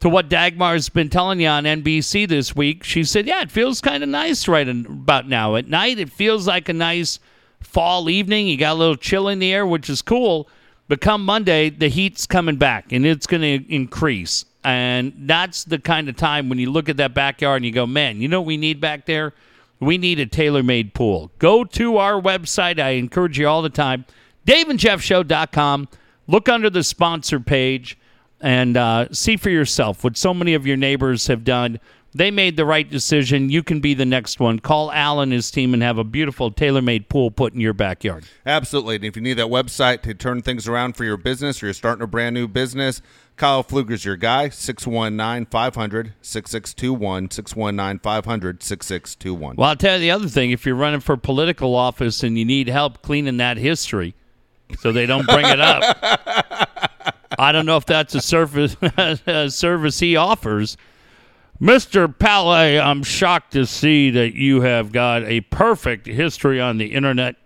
to what Dagmar's been telling you on NBC this week, she said, "Yeah, it feels kind of nice right in, about now at night. It feels like a nice fall evening. You got a little chill in the air, which is cool. But come Monday, the heat's coming back, and it's going to increase. And that's the kind of time when you look at that backyard and you go, man, you know what we need back there? We need a tailor made pool. Go to our website. I encourage you all the time, daveandjeffshow.com. Look under the sponsor page and uh, see for yourself what so many of your neighbors have done. They made the right decision. You can be the next one. Call Al and his team and have a beautiful tailor made pool put in your backyard. Absolutely. And if you need that website to turn things around for your business or you're starting a brand new business, Kyle Pfluger's your guy. 619 500 6621. 619 500 6621. Well, I'll tell you the other thing. If you're running for political office and you need help cleaning that history so they don't bring it up, I don't know if that's a service, a service he offers. Mr. Palais, I'm shocked to see that you have got a perfect history on the internet.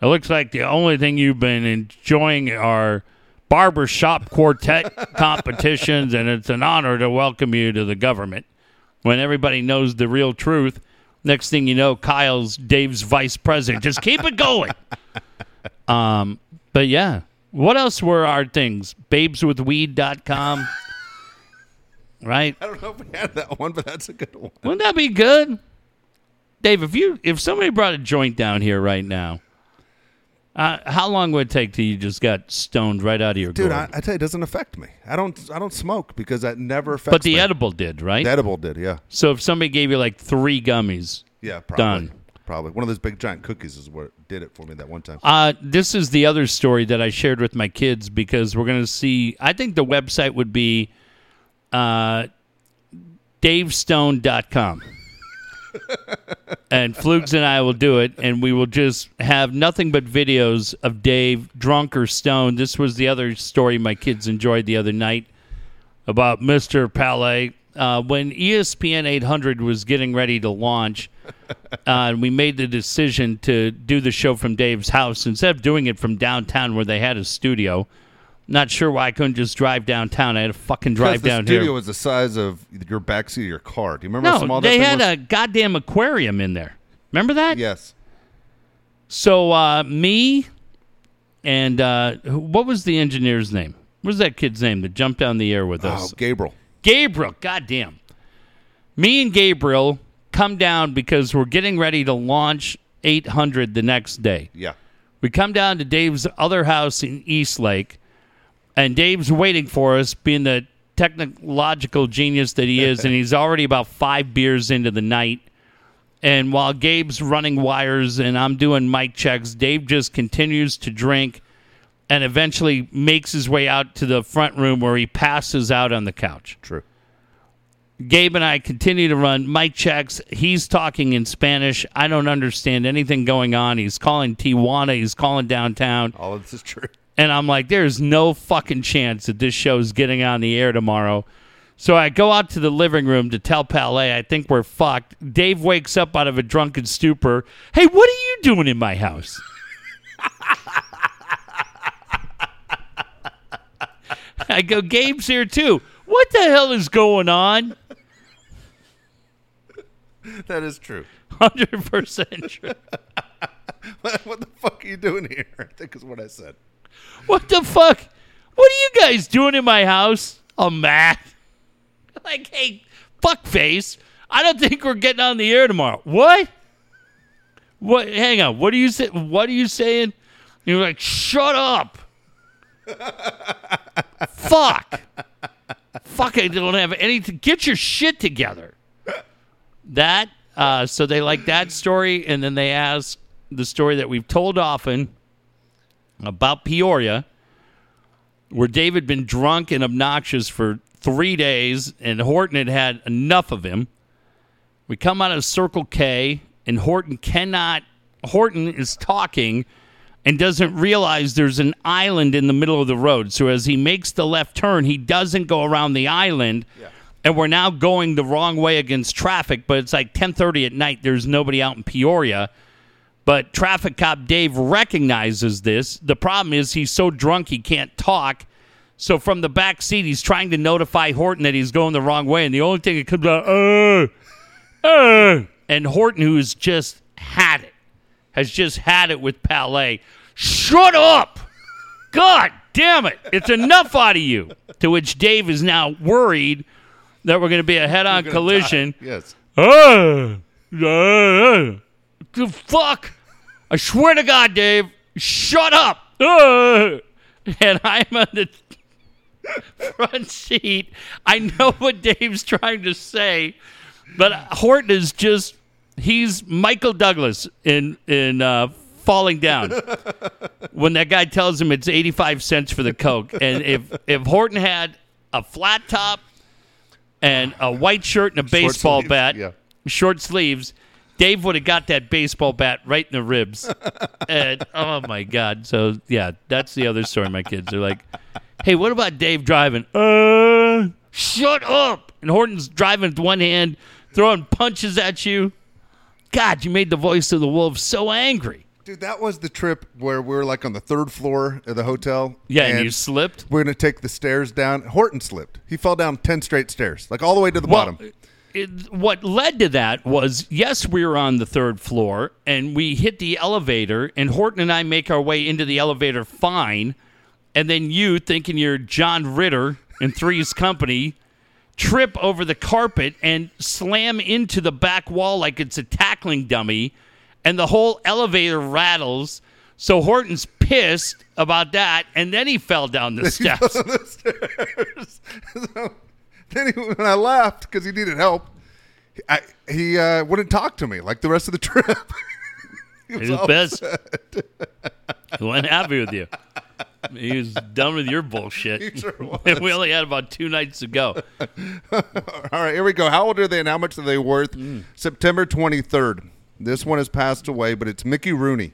It looks like the only thing you've been enjoying are barbershop quartet competitions, and it's an honor to welcome you to the government when everybody knows the real truth. Next thing you know, Kyle's Dave's vice president. Just keep it going. Um, but yeah, what else were our things? Babeswithweed.com. Right? I don't know if we had that one, but that's a good one. Wouldn't that be good? Dave, if you if somebody brought a joint down here right now, uh, how long would it take till you just got stoned right out of your Dude, gourd? I, I tell you, it doesn't affect me. I don't I don't smoke because that never affects but the me. edible did, right? The edible did, yeah. so if somebody gave you like three gummies, Yeah, probably. Done. Probably. One of those big giant cookies is what did it for me that one time. Uh, this is the other story that I shared with my kids because we're going to see. I think the website would be uh, davestone.com. and Flugs and I will do it, and we will just have nothing but videos of Dave drunk or stoned. This was the other story my kids enjoyed the other night about Mr. Palais. Uh, when ESPN 800 was getting ready to launch, uh, and we made the decision to do the show from Dave's house instead of doing it from downtown where they had a studio. Not sure why I couldn't just drive downtown. I had to fucking drive the down studio here. was the size of your backseat of your car. Do you remember No, they had was? a goddamn aquarium in there. Remember that? Yes. So uh, me and uh, what was the engineer's name? What was that kid's name that jumped down the air with Oh, us? Gabriel. Gabriel, goddamn. Me and Gabriel come down because we're getting ready to launch 800 the next day. Yeah. We come down to Dave's other house in East Lake, and Dave's waiting for us, being the technological genius that he is, and he's already about five beers into the night. And while Gabe's running wires and I'm doing mic checks, Dave just continues to drink and eventually makes his way out to the front room where he passes out on the couch. True. Gabe and I continue to run mic checks. He's talking in Spanish. I don't understand anything going on. He's calling Tijuana. He's calling downtown. All of this is true. And I'm like, there's no fucking chance that this show's getting on the air tomorrow. So I go out to the living room to tell Palais I think we're fucked. Dave wakes up out of a drunken stupor. Hey, what are you doing in my house? I go, Gabe's here too. What the hell is going on? That is true. 100% true. what the fuck are you doing here? I think is what I said. What the fuck? What are you guys doing in my house? I'm mad. Like, hey, fuck face. I don't think we're getting on the air tomorrow. What? What? Hang on. What are you say? What are you saying? You're like, shut up. fuck. Fuck. I don't have anything. Get your shit together. That. Uh, so they like that story, and then they ask the story that we've told often about Peoria, where David been drunk and obnoxious for three days, and Horton had had enough of him. We come out of Circle K, and Horton cannot. Horton is talking and doesn't realize there's an island in the middle of the road. So as he makes the left turn, he doesn't go around the island. And we're now going the wrong way against traffic, but it's like 10:30 at night. There's nobody out in Peoria. But traffic cop Dave recognizes this. The problem is he's so drunk he can't talk. So from the back seat, he's trying to notify Horton that he's going the wrong way, and the only thing that comes out, uh, uh, and Horton, who's just had it, has just had it with Palais. Shut up! God damn it! It's enough out of you. To which Dave is now worried that we're going to be a head-on collision. die. Yes. Uh, uh, the fuck! I swear to God, Dave, shut up! Uh, and I'm on the front seat. I know what Dave's trying to say, but Horton is just—he's Michael Douglas in in uh, Falling Down. when that guy tells him it's eighty-five cents for the coke, and if if Horton had a flat top and a white shirt and a baseball sleeves, bat, yeah. short sleeves, Dave would have got that baseball bat right in the ribs. and oh my god! So yeah, that's the other story. My kids are like, "Hey, what about Dave driving?" Uh, shut up! And Horton's driving with one hand, throwing punches at you. God, you made the voice of the wolf so angry. Dude, that was the trip where we were like on the third floor of the hotel. Yeah, and, you slipped. we're gonna take the stairs down. Horton slipped. He fell down ten straight stairs, like all the way to the bottom. it, what led to that was yes, we were on the third floor and we hit the elevator, and Horton and I make our way into the elevator fine. And then you, thinking you're John Ritter in Three's Company, trip over the carpet and slam into the back wall like it's a tackling dummy, and the whole elevator rattles. So Horton's pissed about that, and then he fell down the steps. on the stairs. so, then he, when I laughed because he needed help, I, he uh, wouldn't talk to me like the rest of the trip. he He was pissed. He wasn't happy with you. He was done with your bullshit. He sure was. We only had about two nights to go. All right, here we go. How old are they and how much are they worth? Mm. September 23rd. This one has passed away, but it's Mickey Rooney.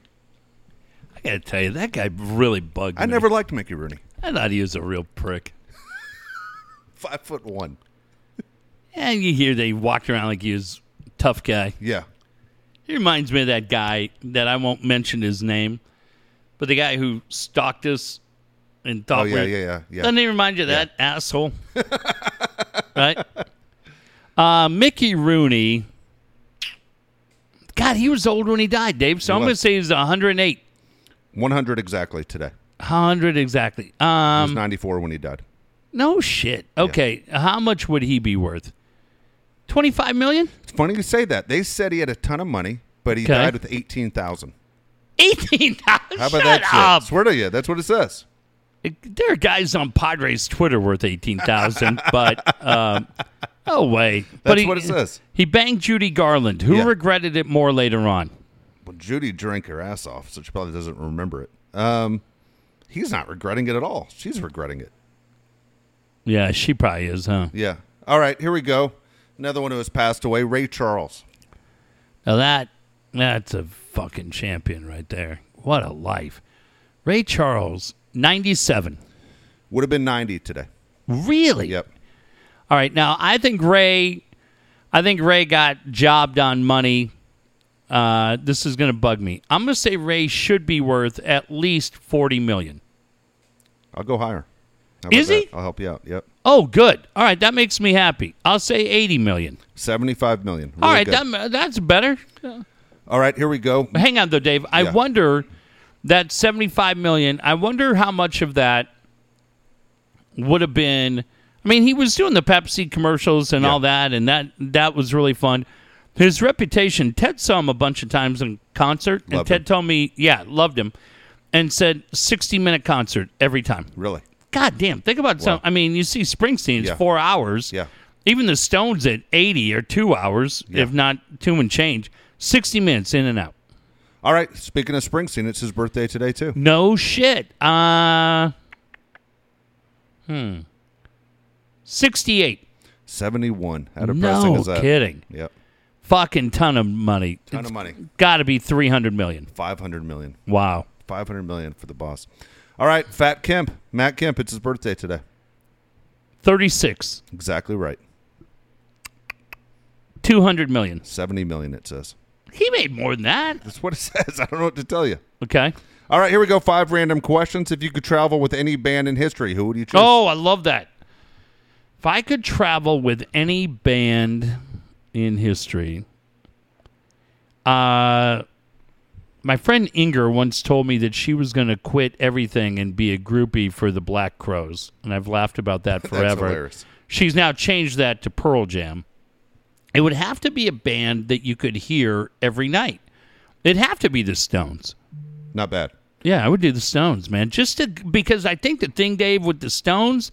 I gotta tell you, that guy really bugged I me. I never liked Mickey Rooney. I thought he was a real prick. Five foot one. And you hear they walked around like he was a tough guy. Yeah. He reminds me of that guy that I won't mention his name, but the guy who stalked us and thought Oh, yeah, yeah, yeah, yeah. Doesn't he remind you of that asshole? right? Uh, Mickey Rooney. God, he was old when he died, Dave. So He I'm going to say he's 108. 100 exactly today. 100 exactly. He was Um, 94 when he died. no shit. Okay, how much would he be worth? 25 million? It's funny you say that. They said he had a ton of money, but he Okay. died with 18,000. 18,000? How about Shut that shit? up. Swear to you, that's what it says. There are guys on Padres Twitter worth 18,000, but um, no way. but That's he, what it says. He banged Judy Garland, who Yeah. regretted it more later on. Well, Judy drank her ass off, so she probably doesn't remember it. Um, he's not regretting it at all. She's regretting it. Yeah, she probably is, huh? Yeah. All right, here we go. Another one who has passed away, Ray Charles. Now that that's a fucking champion right there. What a life. Ray Charles, 97. Would have been 90 today. Really? Yep. All right. Now, I think Ray I think Ray got jobbed on money. Uh, this is going to bug me. I'm going to say Ray should be worth at least 40 million. I'll go higher. Is he? that? I'll help you out. Yep. Oh, good. All right, that makes me happy. I'll say 80 million. 75 million. All Really right, good. that, that's better. All right, here we go. Hang on though, Dave. I Yeah. wonder that 75 million, I wonder how much of that would have been I mean, he was doing the Pepsi commercials and Yeah. all that, and that that was really fun. His reputation, Ted saw him a bunch of times in concert, and Ted him. told me, yeah, loved him, and said 60 minute concert every time. Really? God damn, think about some. I mean, you see Springsteen's Yeah. four hours. Yeah. Even the Stones at 80 or two hours, Yeah. if not two and change. 60 minutes in and out. All right. Speaking of Springsteen, it's his birthday today too. No shit. Uh, hmm. 68. Seventy-one. How depressing No is that? kidding. Yep. Fucking ton of money. Ton of money. Got to be 300 million. Five hundred million. Wow. Five hundred million for the boss. All right. Fat Kemp. Matt Kemp. It's his birthday today. 36. Exactly right. 200 million. Seventy million. It says. He made more than that. That's what it says. I don't know what to tell you. Okay. All right, here we go. Five random questions. If you could travel with any band in history, who would you choose? Oh, I love that. If I could travel with any band in history, uh, my friend Inger once told me that she was going to quit everything and be a groupie for the Black Crowes, and I've laughed about that forever. She's now changed that to Pearl Jam. It would have to be a band that you could hear every night. It'd have to be the Stones. Not bad. Yeah, I would do the Stones, man. Just to because I think the thing, Dave, with the Stones,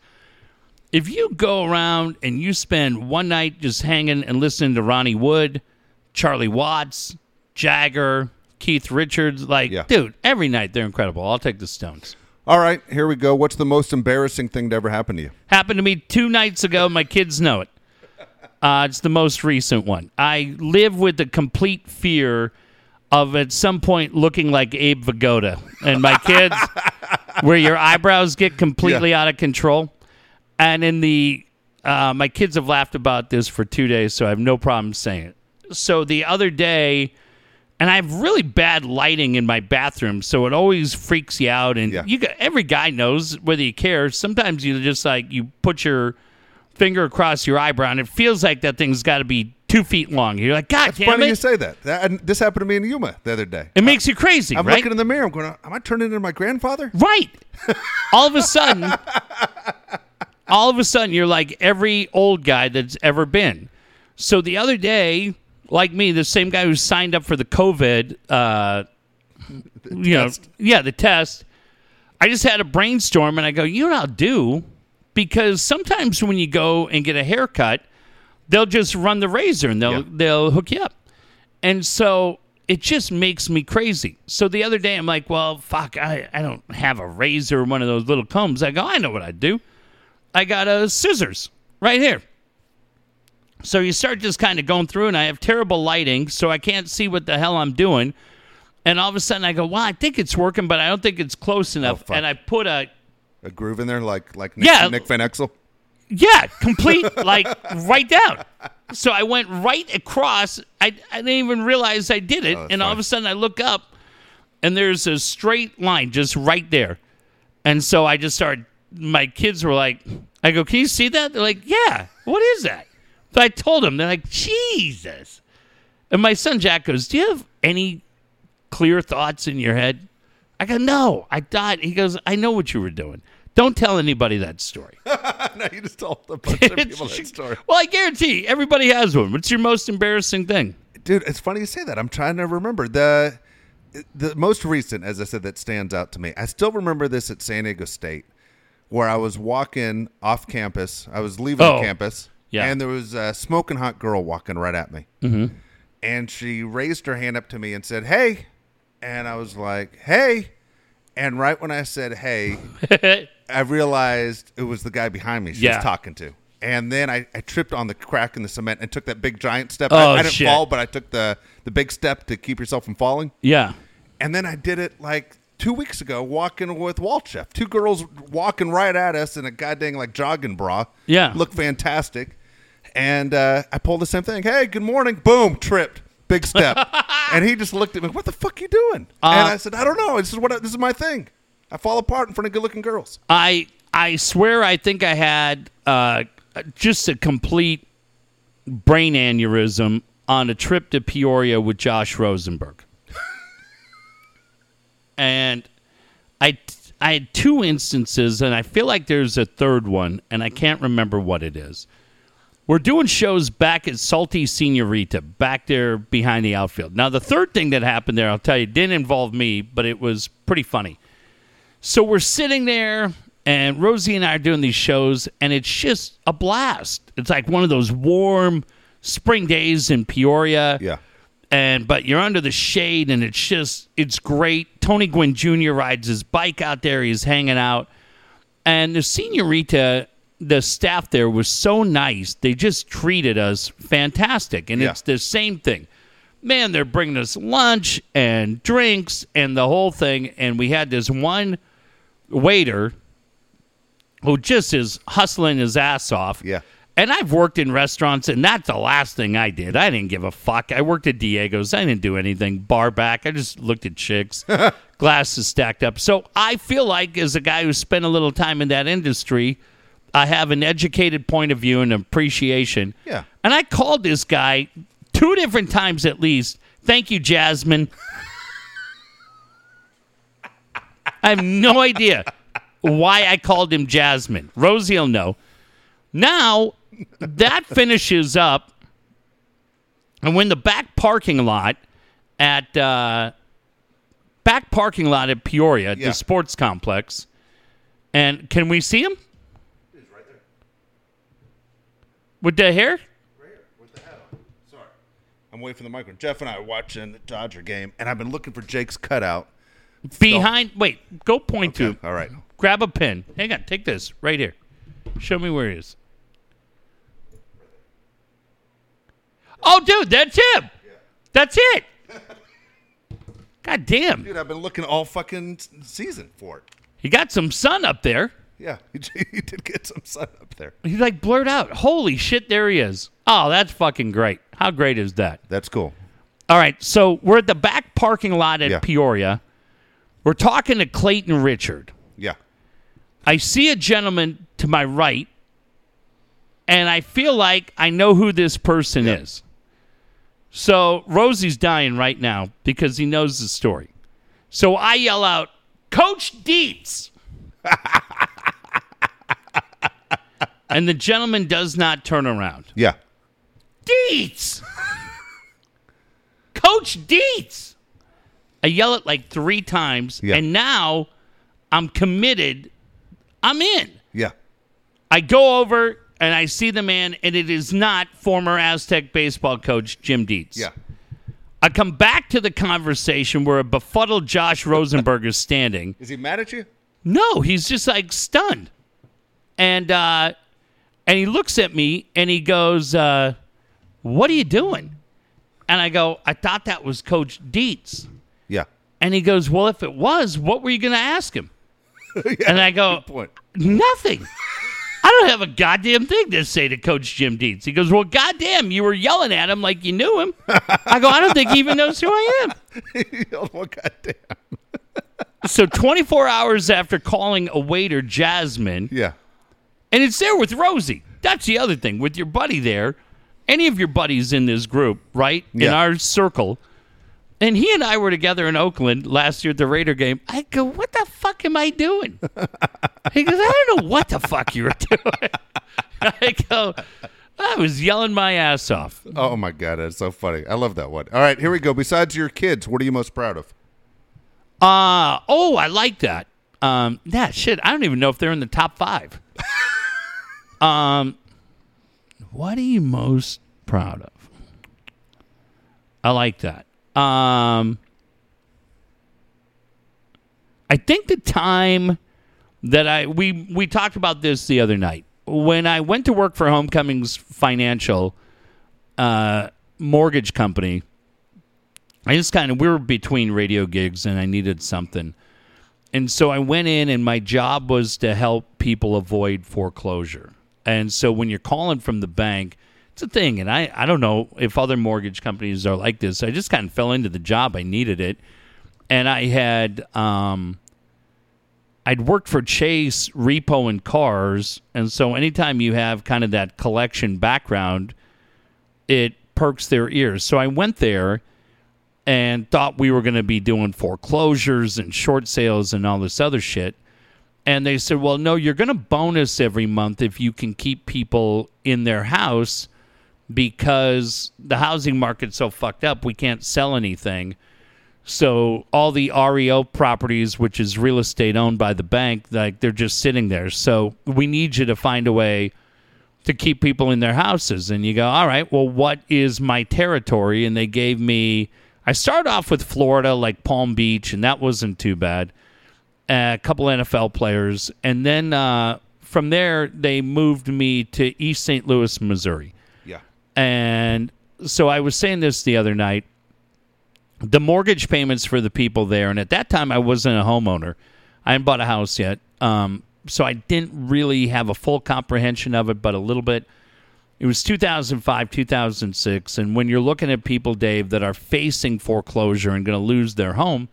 if you go around and you spend one night just hanging and listening to Ronnie Wood, Charlie Watts, Jagger, Keith Richards, like, Yeah. dude, every night they're incredible. I'll take the Stones. All right, here we go. What's the most embarrassing thing to ever happen to you? Happened to me two nights ago. My kids know it. Uh, it's the most recent one. I live with the complete fear of at some point looking like Abe Vigoda. And my kids, where your eyebrows get completely out of control. And in the, uh, my kids have laughed about this for two days, so I have no problem saying it. So the other day, and I have really bad lighting in my bathroom, so it always freaks you out. And Yeah. you every guy knows whether you care. Sometimes you just like you put your finger across your eyebrow, and it feels like that thing's got to be two feet long. You're like, God damn Funny it! you say that. that and this happened to me in Yuma the other day. it makes you crazy, I'm right? looking in the mirror. I'm going, am I turning into my grandfather? Right. all of a sudden, all of a sudden, you're like every old guy that's ever been. So the other day, like me, the same guy who signed up for the COVID, uh, you know, yeah, the test. I just had a brainstorm, and I go, you know what I'll do? Because sometimes when you go and get a haircut, they'll just run the razor and they'll Yeah. they'll hook you up. And so it just makes me crazy. So the other day I'm like, well, fuck, I, I don't have a razor or one of those little combs. I go, I know what I'd do. I got a scissors right here. So you start just kind of going through, and I have terrible lighting, so I can't see what the hell I'm doing. And all of a sudden I go, well, I think it's working, but I don't think it's close oh, enough. fuck. and I put a A groove in there like like Nick, Yeah. Nick Van Exel? yeah, complete, like right down. So I went right across. I, I didn't even realize I did it. Oh, and all of a sudden I look up and there's a straight line just right there. And so I just started, my kids were like, I go, can you see that? They're like, yeah, what is that? So I told them, they're like, Jesus. And my son Jack goes, do you have any clear thoughts in your head? I go, no, I thought, he goes, I know what you were doing. Don't tell anybody that story. no, you just told a bunch of people that story. Well, I guarantee everybody has one. What's your most embarrassing thing? Dude, it's funny you say that. I'm trying to remember the the most recent, as I said, that stands out to me. I still remember this at San Diego State, where I was walking off campus. I was leaving Oh, campus, yeah. and there was a smoking hot girl walking right at me, mm-hmm. and she raised her hand up to me and said, "Hey," and I was like, "Hey," and right when I said, "Hey," I realized it was the guy behind me she Yeah. was talking to. And then I, I tripped on the crack in the cement and took that big giant step. Oh, I, I didn't shit. fall, but I took the, the big step to keep yourself from falling. yeah. And then I did it like two weeks ago, walking with Walchef. Two girls walking right at us in a goddamn like jogging bra. Yeah. Looked fantastic. And uh, I pulled the same thing. Hey, good morning. Boom, tripped. Big step. and he just looked at me. What the fuck you doing? Uh, and I said, I don't know. This is what I, this is my thing. I fall apart in front of good-looking girls. I I swear I think I had uh, just a complete brain aneurysm on a trip to Peoria with Josh Rosenberg. and I I had two instances, and I feel like there's a third one, and I can't remember what it is. We're doing shows back at Salty Senorita, back there behind the outfield. Now, the third thing that happened there, I'll tell you, didn't involve me, but it was pretty funny. So we're sitting there, and Rosie and I are doing these shows, and it's just a blast. It's like one of those warm spring days in Peoria Yeah. and but you're under the shade and it's just it's great. Tony Gwynn Jr. rides his bike out there. He's hanging out, and the senorita, the staff there was so nice. They just treated us fantastic, and Yeah. it's the same thing. Man, they're bringing us lunch and drinks and the whole thing. And we had this one waiter who just is hustling his ass off. Yeah. And I've worked in restaurants, and that's the last thing I did. I didn't give a fuck. I worked at Diego's. I didn't do anything. Bar back. I just looked at chicks, glasses stacked up. So I feel like, as a guy who spent a little time in that industry, I have an educated point of view and appreciation. Yeah. And I called this guy two different times at least. Thank you, Jasmine. I have no idea why I called him Jasmine. Rosie will know. Now that finishes up, and when the back parking lot at uh, back parking lot at Peoria, Yeah. the sports complex, and can we see him? With the hair? Right here. With the hat on. Sorry. I'm waiting for the microphone. Jeff and I are watching the Dodger game, and I've been looking for Jake's cutout. Behind, wait, go point to. All right. Grab a pen. Hang on, take this right here. Show me where he is. Oh, dude, that's him. That's it. God damn. Dude, I've been looking all fucking season for it. He got some sun up there. Yeah, he, he did get some sun up there. He like blurred out. Holy shit, there he is. Oh, that's fucking great. How great is that? That's cool. All right, so we're at the back parking lot at Yeah. Peoria. We're talking to Clayton Richard. Yeah. I see a gentleman to my right, and I feel like I know who this person Yeah. is. So Rosie's dying right now because he knows the story. So I yell out, Coach Dietz. and the gentleman does not turn around. Yeah. Dietz! Coach Dietz! I yell it like three times, Yeah. and now I'm committed. I'm in. Yeah. I go over and I see the man, and it is not former Aztec baseball coach Jim Dietz. Yeah. I come back to the conversation where a befuddled Josh Rosenberg is standing. Is he mad at you? No, he's just like stunned. And uh and he looks at me and he goes, uh, what are you doing? And I go, I thought that was Coach Dietz. Yeah. And he goes, Well, if it was, what were you gonna ask him? and I go. Nothing. I don't have a goddamn thing to say to Coach Jim Dietz. He goes, Well, goddamn, you were yelling at him like you knew him. I go, I don't think he even knows who I am. oh, goddamn. So 24 hours after calling a waiter, Jasmine, Yeah. and it's there with Rosie. That's the other thing. With your buddy there, any of your buddies in this group, right? Yeah. In our circle. And he and I were together in Oakland last year at the Raider game. I go, What the fuck am I doing? he goes, I don't know what the fuck you were doing. I go, I was yelling my ass off. Oh my god, that's so funny. I love that one. All right, here we go. Besides your kids, what are you most proud of? Uh oh, I like that. Um yeah, shit. I don't even know if they're in the top five. um what are you most proud of? I like that. Um I think the time that I we we talked about this the other night. When I went to work for Homecomings Financial uh mortgage company, I just kind of we were between radio gigs and I needed something. And so I went in and my job was to help people avoid foreclosure. And so when you're calling from the bank, it's a thing. And I, I don't know if other mortgage companies are like this. I just kind of fell into the job. I needed it. And I had um I'd worked for Chase Repo and Cars, and so anytime you have kind of that collection background, it perks their ears. So I went there and thought we were going to be doing foreclosures and short sales and all this other shit. And they said, well, no, you're going to bonus every month if you can keep people in their house because the housing market's so fucked up, we can't sell anything. So all the REO properties, which is real estate owned by the bank, like they're just sitting there. So we need you to find a way to keep people in their houses. And you go, all right, well, what is my territory? And they gave me, I started off with Florida, like Palm Beach, and that wasn't too bad. a couple NFL players. And then uh, from there, they moved me to East St. Louis, Missouri. Yeah. And so I was saying this the other night. The mortgage payments for the people there, and at that time I wasn't a homeowner. I hadn't bought a house yet. Um, so I didn't really have a full comprehension of it, but a little bit. It was 2005, 2006. And when you're looking at people, Dave, that are facing foreclosure and going to lose their home,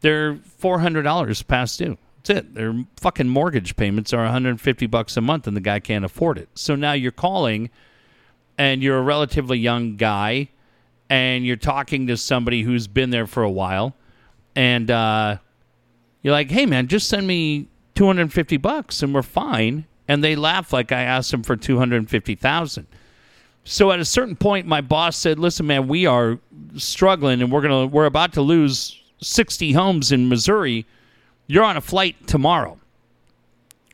they're $400 past due. That's it. Their fucking mortgage payments are 150 bucks a month, and the guy can't afford it. So now you're calling, and you're a relatively young guy, and you're talking to somebody who's been there for a while, and uh, you're like, "Hey, man, just send me 250 bucks, and we're fine." And they laugh like I asked them for 250,000. So at a certain point, my boss said, "Listen, man, we are struggling, and we're gonna we're about to lose 60 homes in Missouri. You're on a flight tomorrow."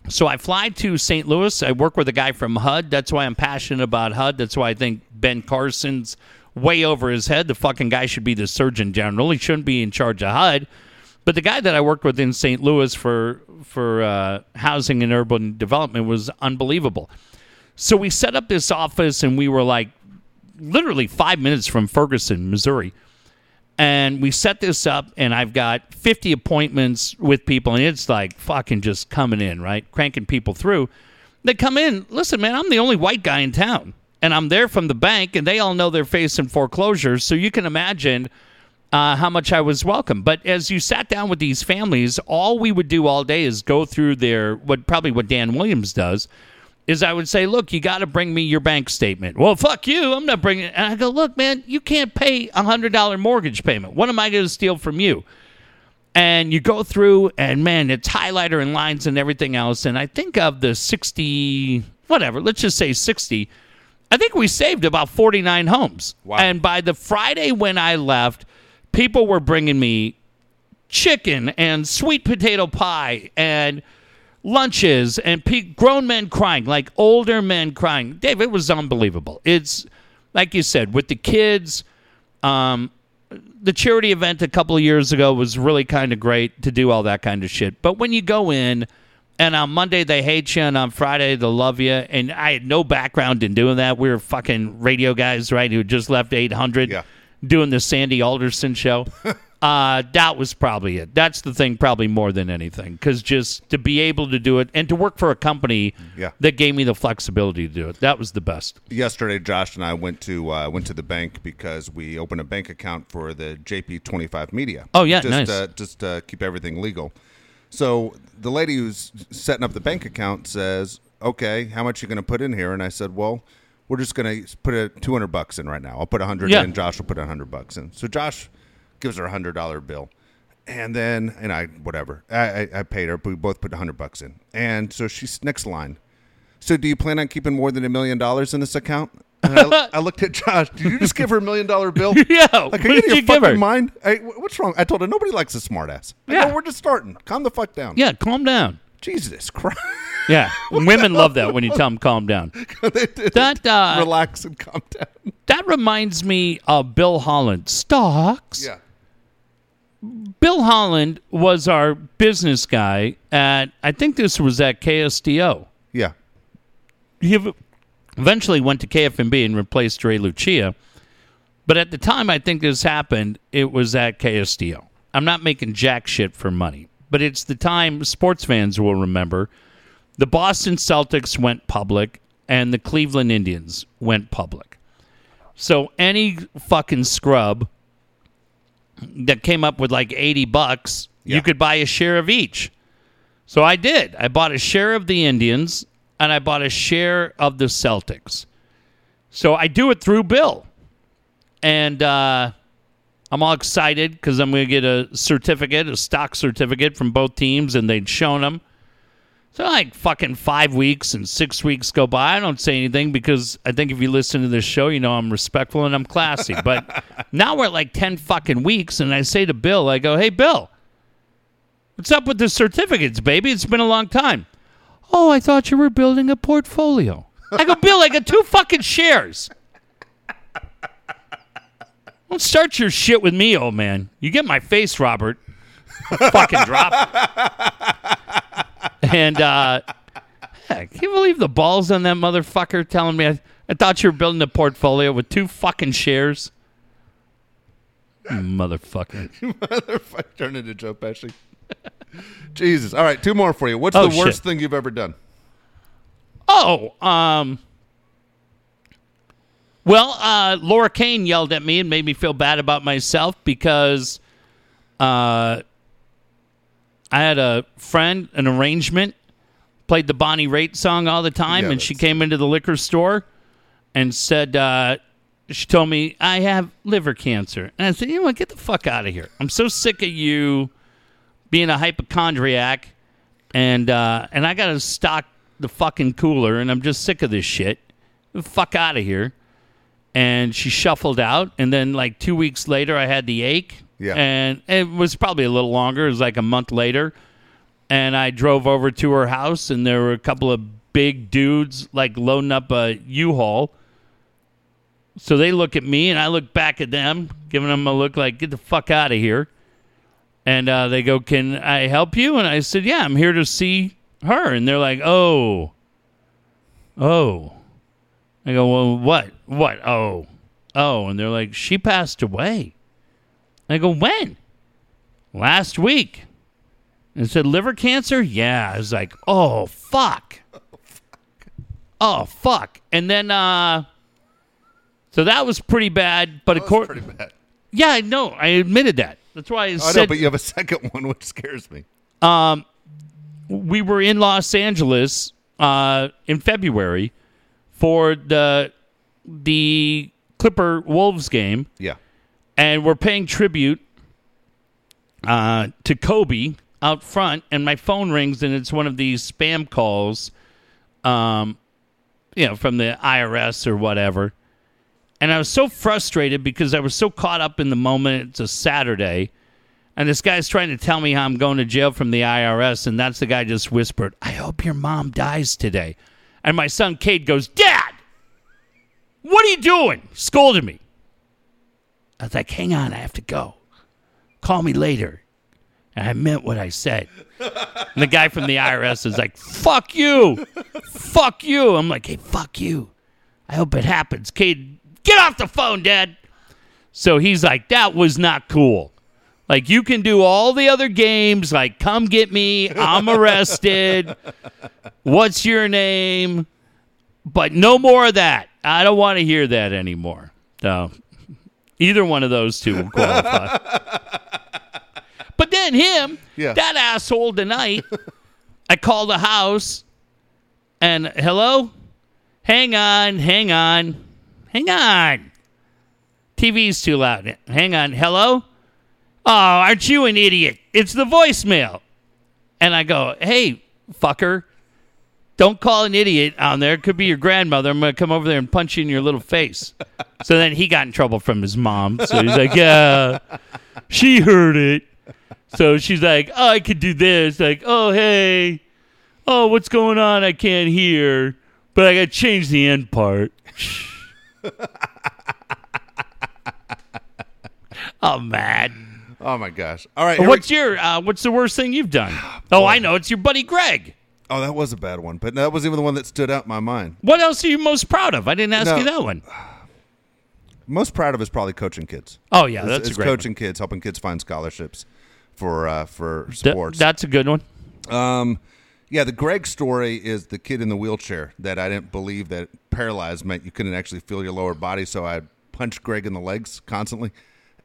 So I fly to St. Louis. I work with a guy from HUD. That's why I'm passionate about HUD. That's why I think Ben Carson's way over his head. The fucking guy should be the Surgeon General. He shouldn't be in charge of HUD. But the guy that I worked with in St. Louis for for uh, housing and urban development was unbelievable. So we set up this office, and we were like literally five minutes from Ferguson, Missouri. And we set this up, and I've got 50 appointments with people, and it's like fucking just coming in, right? Cranking people through. They come in, listen, man, I'm the only white guy in town, and I'm there from the bank, and they all know they're facing foreclosures. So you can imagine uh, how much I was welcome. But as you sat down with these families, all we would do all day is go through their, what probably what Dan Williams does, is I would say, look, you got to bring me your bank statement. Well, fuck you. I'm not bringing it. And I go, look, man, you can't pay a $100 mortgage payment. What am I going to steal from you? And you go through, and man, it's highlighter and lines and everything else. And I think of the 60, whatever, let's just say 60. I think we saved about 49 homes. Wow. And by the Friday when I left, people were bringing me chicken and sweet potato pie and lunches and pe- grown men crying, like older men crying. Dave, it was unbelievable. It's like you said, with the kids. Um, the charity event a couple of years ago was really kind of great to do all that kind of shit. But when you go in and on Monday they hate you and on Friday they love you, and I had no background in doing that. We were fucking radio guys, right, who just left 800 Yeah. Doing the Sandy Alderson show. uh, that was probably it. That's the thing, probably more than anything, because just to be able to do it and to work for a company Yeah. that gave me the flexibility to do it, that was the best. Yesterday, Josh and I went to uh, went to the bank because we opened a bank account for the JP25 Media. Oh, yeah, just, nice. Uh, just uh, keep everything legal. So the lady who's setting up the bank account says, "Okay, how much you going to put in here?" And I said, "Well, we're just going to put a 200 bucks in right now. I'll put a 100 Yeah. in. Josh will put a 100 bucks in." So Josh gives her a hundred dollar bill, and then and I whatever I, I, I paid her. But we both put a 100 bucks in, and so she's next line. So do you plan on keeping more than a million dollars in this account? I, I looked at Josh. Did you just give her a million dollar bill? Yeah, Like, what are you in your you fucking mind? Hey, what's wrong? I told her nobody likes a smartass. Yeah. go, we're just starting. Calm the fuck down. Yeah, calm down. Jesus Christ. Yeah, women love that when you tell them calm down. That uh, Relax and calm down. that reminds me of Bill Holland. Stocks. Yeah. Bill Holland was our business guy at I think this was at KSDO. Yeah. He eventually went to KFMB and replaced Ray Lucia. But at the time I think this happened, it was at KSDO. I'm not making jack shit for money, but it's the time sports fans will remember. The Boston Celtics went public and the Cleveland Indians went public. So any fucking scrub that came up with like 80 bucks, Yeah. you could buy a share of each. So I did. I bought a share of the Indians and I bought a share of the Celtics. So I do it through Bill. And uh, I'm all excited because I'm going to get a certificate, a stock certificate from both teams, and they'd shown them. So like fucking five weeks and six weeks go by. I don't say anything because I think if you listen to this show, you know I'm respectful and I'm classy. But now we're at like ten fucking weeks, and I say to Bill, I go, "Hey, Bill, what's up with the certificates, baby? It's been a long time." Oh, I thought you were building a portfolio. I go, Bill, I got two fucking shares. Don't start your shit with me, old man. You get my face, Robert. fucking drop. and uh, yeah, can you believe the balls on that motherfucker telling me I, I thought you were building a portfolio with two fucking shares? Motherfucker. Motherfucker, turn into Joe Pesci. Jesus. All right, two more for you. What's Oh, the worst shit. thing you've ever done? Oh, um. Well, uh, Laura Kane yelled at me and made me feel bad about myself because uh, I had a friend, an arrangement, played the Bonnie Raitt song all the time, Yeah, and she came into the liquor store and said, uh, she told me, I have liver cancer. And I said, you know what, get the fuck out of here. I'm so sick of you being a hypochondriac and uh, and I gotta stock the fucking cooler, and I'm just sick of this shit. The fuck out of here. And she shuffled out, and then like two weeks later, I had the ache. Yeah. And it was probably a little longer. It was like a month later, and I drove over to her house, and there were a couple of big dudes like loading up a U-Haul. So they look at me, and I look back at them, giving them a look like "Get the fuck out of here." And uh, they go, "Can I help you?" And I said, "Yeah, I'm here to see her." And they're like, "Oh, oh." I go, "Well, what? What? Oh, oh." And they're like, "She passed away." I go, "When?" Last week. And said, "Liver cancer?" Yeah. I was like, "Oh fuck." Oh fuck. And then, uh, so that was pretty bad. But of course, pretty bad. yeah, I know. I admitted that. That's why I I know, said but you have a second one, which scares me. Um, we were in Los Angeles uh, in February for the the Clipper Wolves game, Yeah. and we're paying tribute uh, to Kobe out front. And my phone rings, and it's one of these spam calls, um, you know, from the IRS or whatever. And I was so frustrated because I was so caught up in the moment. It's a Saturday. And this guy's trying to tell me how I'm going to jail from the IRS. And that's the guy just whispered, I hope your mom dies today. And my son, Cade, goes, Dad, what are you doing? Scolded me. I was like, hang on, I have to go. Call me later. And I meant what I said. And the guy from the IRS is like, fuck you. Fuck you. I'm like, hey, fuck you. I hope it happens. Cade, get off the phone, Dad. So he's like, that was not cool. Like, you can do all the other games, like, come get me, I'm arrested, what's your name? But no more of that. I don't want to hear that anymore. So, either one of those two will qualify. but then him, Yeah. that asshole tonight, I call the house and hello? Hang on, hang on, hang on. TV's too loud. Hang on. Hello? Oh, aren't you an idiot? It's the voicemail. And I go, hey, fucker, don't call an idiot on there. It could be your grandmother. I'm going to come over there and punch you in your little face. so then he got in trouble from his mom. So he's like, yeah, she heard it. So she's like, oh, I could do this. Like, oh, hey. Oh, what's going on? I can't hear. But I got to change the end part. oh, man. Oh my gosh. All right. What's we- your uh, what's the worst thing you've done? Oh, I know. It's your buddy Greg. Oh, that was a bad one, but that wasn't even the one that stood out in my mind. What else are you most proud of? I didn't ask No. you that one. Most proud of is probably coaching kids. Oh yeah, It's- that's it's great one. coaching kids, helping kids find scholarships for uh, for Th- sports. that's a good one. Um, yeah, the Greg story is the kid in the wheelchair that I didn't believe that paralyzed meant you couldn't actually feel your lower body. So I punched Greg in the legs constantly,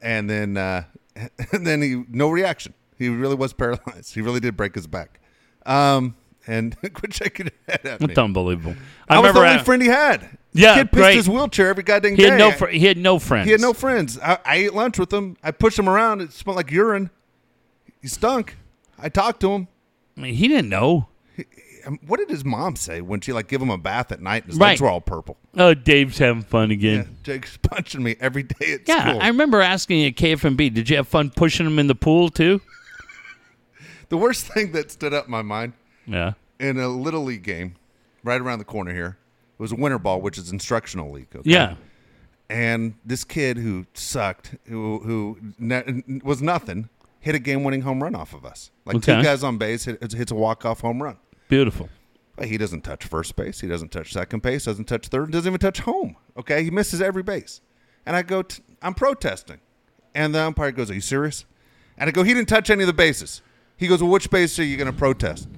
and then uh, and then he no reaction. He really was paralyzed. He really did break his back. Um, and quit shaking your head at me. That's unbelievable. I, was the only uh, friend he had. Yeah, kid pissed great. his wheelchair every goddamn he day. had no fr- he had no friends. He had no friends. I, I ate lunch with him. I pushed him around. It smelled like urine. He stunk. I talked to him. I mean, he didn't know. um, what did his mom say when she like give him a bath at night and his Right. legs were all purple? Oh, Dave's having fun Yeah, again. Jake's punching me every day at Yeah, school. I remember asking at KFMB, did you have fun pushing him in the pool too? the worst thing that stood up in my mind Yeah. In a little league game, right around the corner here, It was a winter ball, which is instructional league. Okay? Yeah. and this kid who sucked, who who ne- was nothing, hit a game-winning home run off of us. Like Okay. two guys on base hit, hits a walk-off home run. Beautiful. But he doesn't touch first base. He doesn't touch second base. Doesn't touch third. Doesn't even touch home. Okay, he misses every base. And I go, t- I'm protesting, and the umpire goes, "Are you serious?" And I go, "He didn't touch any of the bases." He goes, "Well, which base are you going to protest?"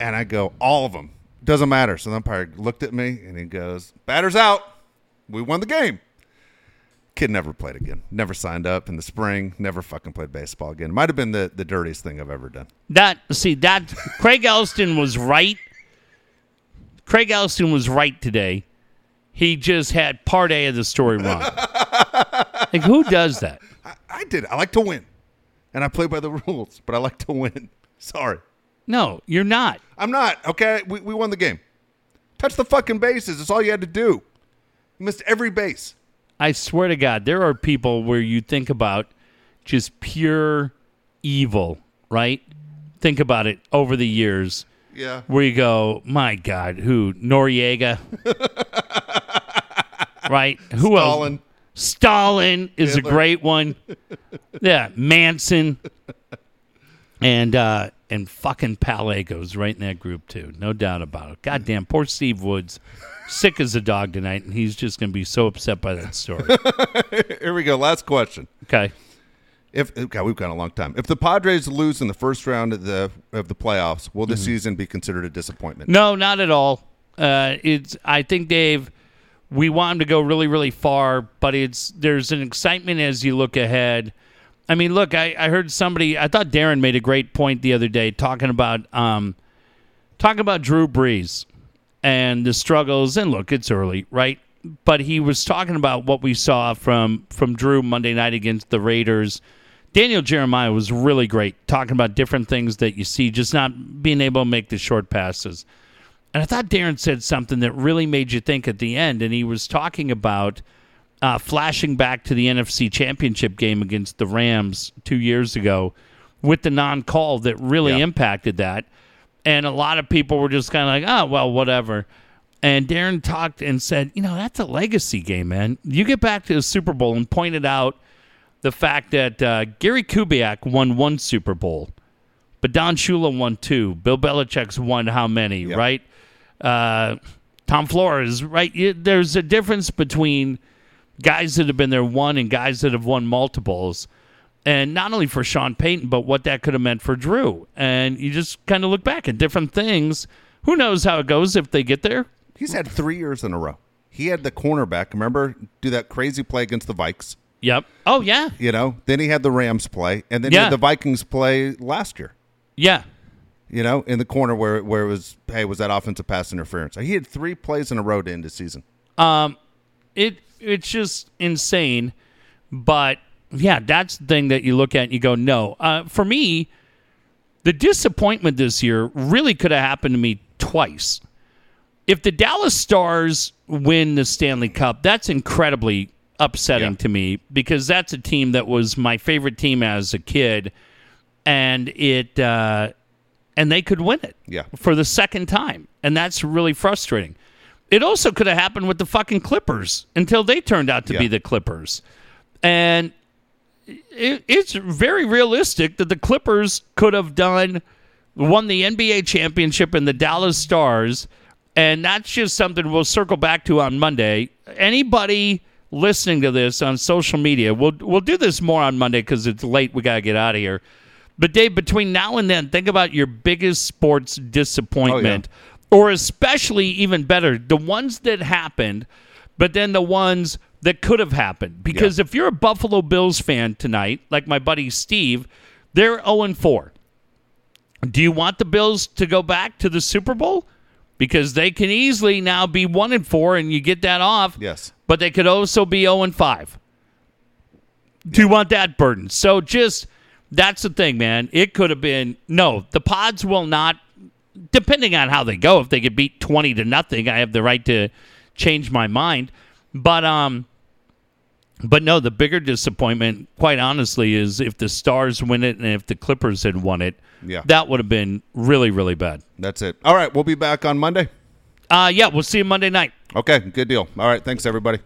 And I go, "All of them. Doesn't matter." So the umpire looked at me and he goes, "Batter's out. We won the game." Kid never played again. Never signed up in the spring. Never fucking played baseball again. Might have been the, the dirtiest thing I've ever done. That see that Craig Elsten was right. Craig Elsten was right today. He just had part A of the story wrong. like who does that? I, I did. I like to win, and I play by the rules, but I like to win. Sorry, No, you're not. I'm not. Okay, we, we won the game. Touch the fucking bases. That's all you had to do. You missed every base. I swear to God, there are people where you think about just pure evil, right? Think about it over the years Yeah. where you go, my God, who? Noriega? right? Who else? Stalin. Stalin is Hitler. a great one. yeah, Manson. And uh and fucking Palais goes right in that group too. No doubt about it. Goddamn, poor Steve Woods. Sick as a dog tonight, and he's just gonna be so upset by that story. Here we go. Last question. Okay. If okay, we've got a long time. If the Padres lose in the first round of the of the playoffs, will this season be considered a disappointment? No, not at all. Uh, it's. I think Dave. We want him to go really, really far, but it's there's an excitement as you look ahead. I mean, look, I, I heard somebody. I thought Darren made a great point the other day talking about um, talking about Drew Brees and the struggles. And look, it's early, right? But he was talking about what we saw from from Drew Monday night against the Raiders. Daniel Jeremiah was really great, talking about different things that you see, just not being able to make the short passes. And I thought Darren said something that really made you think at the end, and he was talking about uh, flashing back to the NFC Championship game against the Rams two years ago with the non-call that really Yeah. impacted that. And a lot of people were just kind of like, "Oh, well, whatever." And Darren talked and said, "You know, that's a legacy game, man. You get back to the Super Bowl and pointed out the fact that uh, Gary Kubiak won one Super Bowl, but Don Shula won two. Bill Belichick's won how many, Yep. right? Uh, Tom Flores, right? There's a difference between guys that have been there one and guys that have won multiples. And not only for Sean Payton, but what that could have meant for Drew. And you just kind of look back at different things. Who knows how it goes if they get there? He's had three years in a row. He had the cornerback. Remember, do that crazy play against the Vikes. Yep. Oh, yeah. You know, then he had the Rams play, and then he had the Vikings play last year. Yeah. You know, in the corner where where it was, hey, was that offensive pass interference? He had three plays in a row to end the season. Um, it it's just insane, but yeah, that's the thing that you look at and you go, no. Uh, for me, the disappointment this year really could have happened to me twice. If the Dallas Stars win the Stanley Cup, that's incredibly upsetting Yeah. to me because that's a team that was my favorite team as a kid, and it uh, and they could win it Yeah. for the second time, and that's really frustrating. It also could have happened with the fucking Clippers until they turned out to Yeah. be the Clippers, and it, it's very realistic that the Clippers could have done won the NBA championship and the Dallas Stars, and that's just something we'll circle back to on Monday. Anybody listening to this on social media, we'll we'll do this more on Monday because it's late. We gotta get out of here. But Dave, between now and then, think about your biggest sports oh, disappointment, or especially even better, the ones that happened, but then the ones that could have happened. Because if you're a Buffalo Bills fan tonight, like my buddy Steve, they're 0 4. Do you want the Bills to go back to the Super Bowl? Because they can easily now be 1 and 4 and you get that off. Yes. But they could also be 0 and 5. Do you want that burden? So just that's the thing, man. It could have been no, the pods will not depending on how they go, if they get beat twenty to nothing, I have the right to change my mind. But um, but no, the bigger disappointment, quite honestly, is if the Stars win it and if the Clippers had won it. Yeah. that would have been really really bad. That's it. All right, we'll be back on Monday. Uh, yeah, we'll see you Monday night. Okay, good deal. All right, thanks everybody.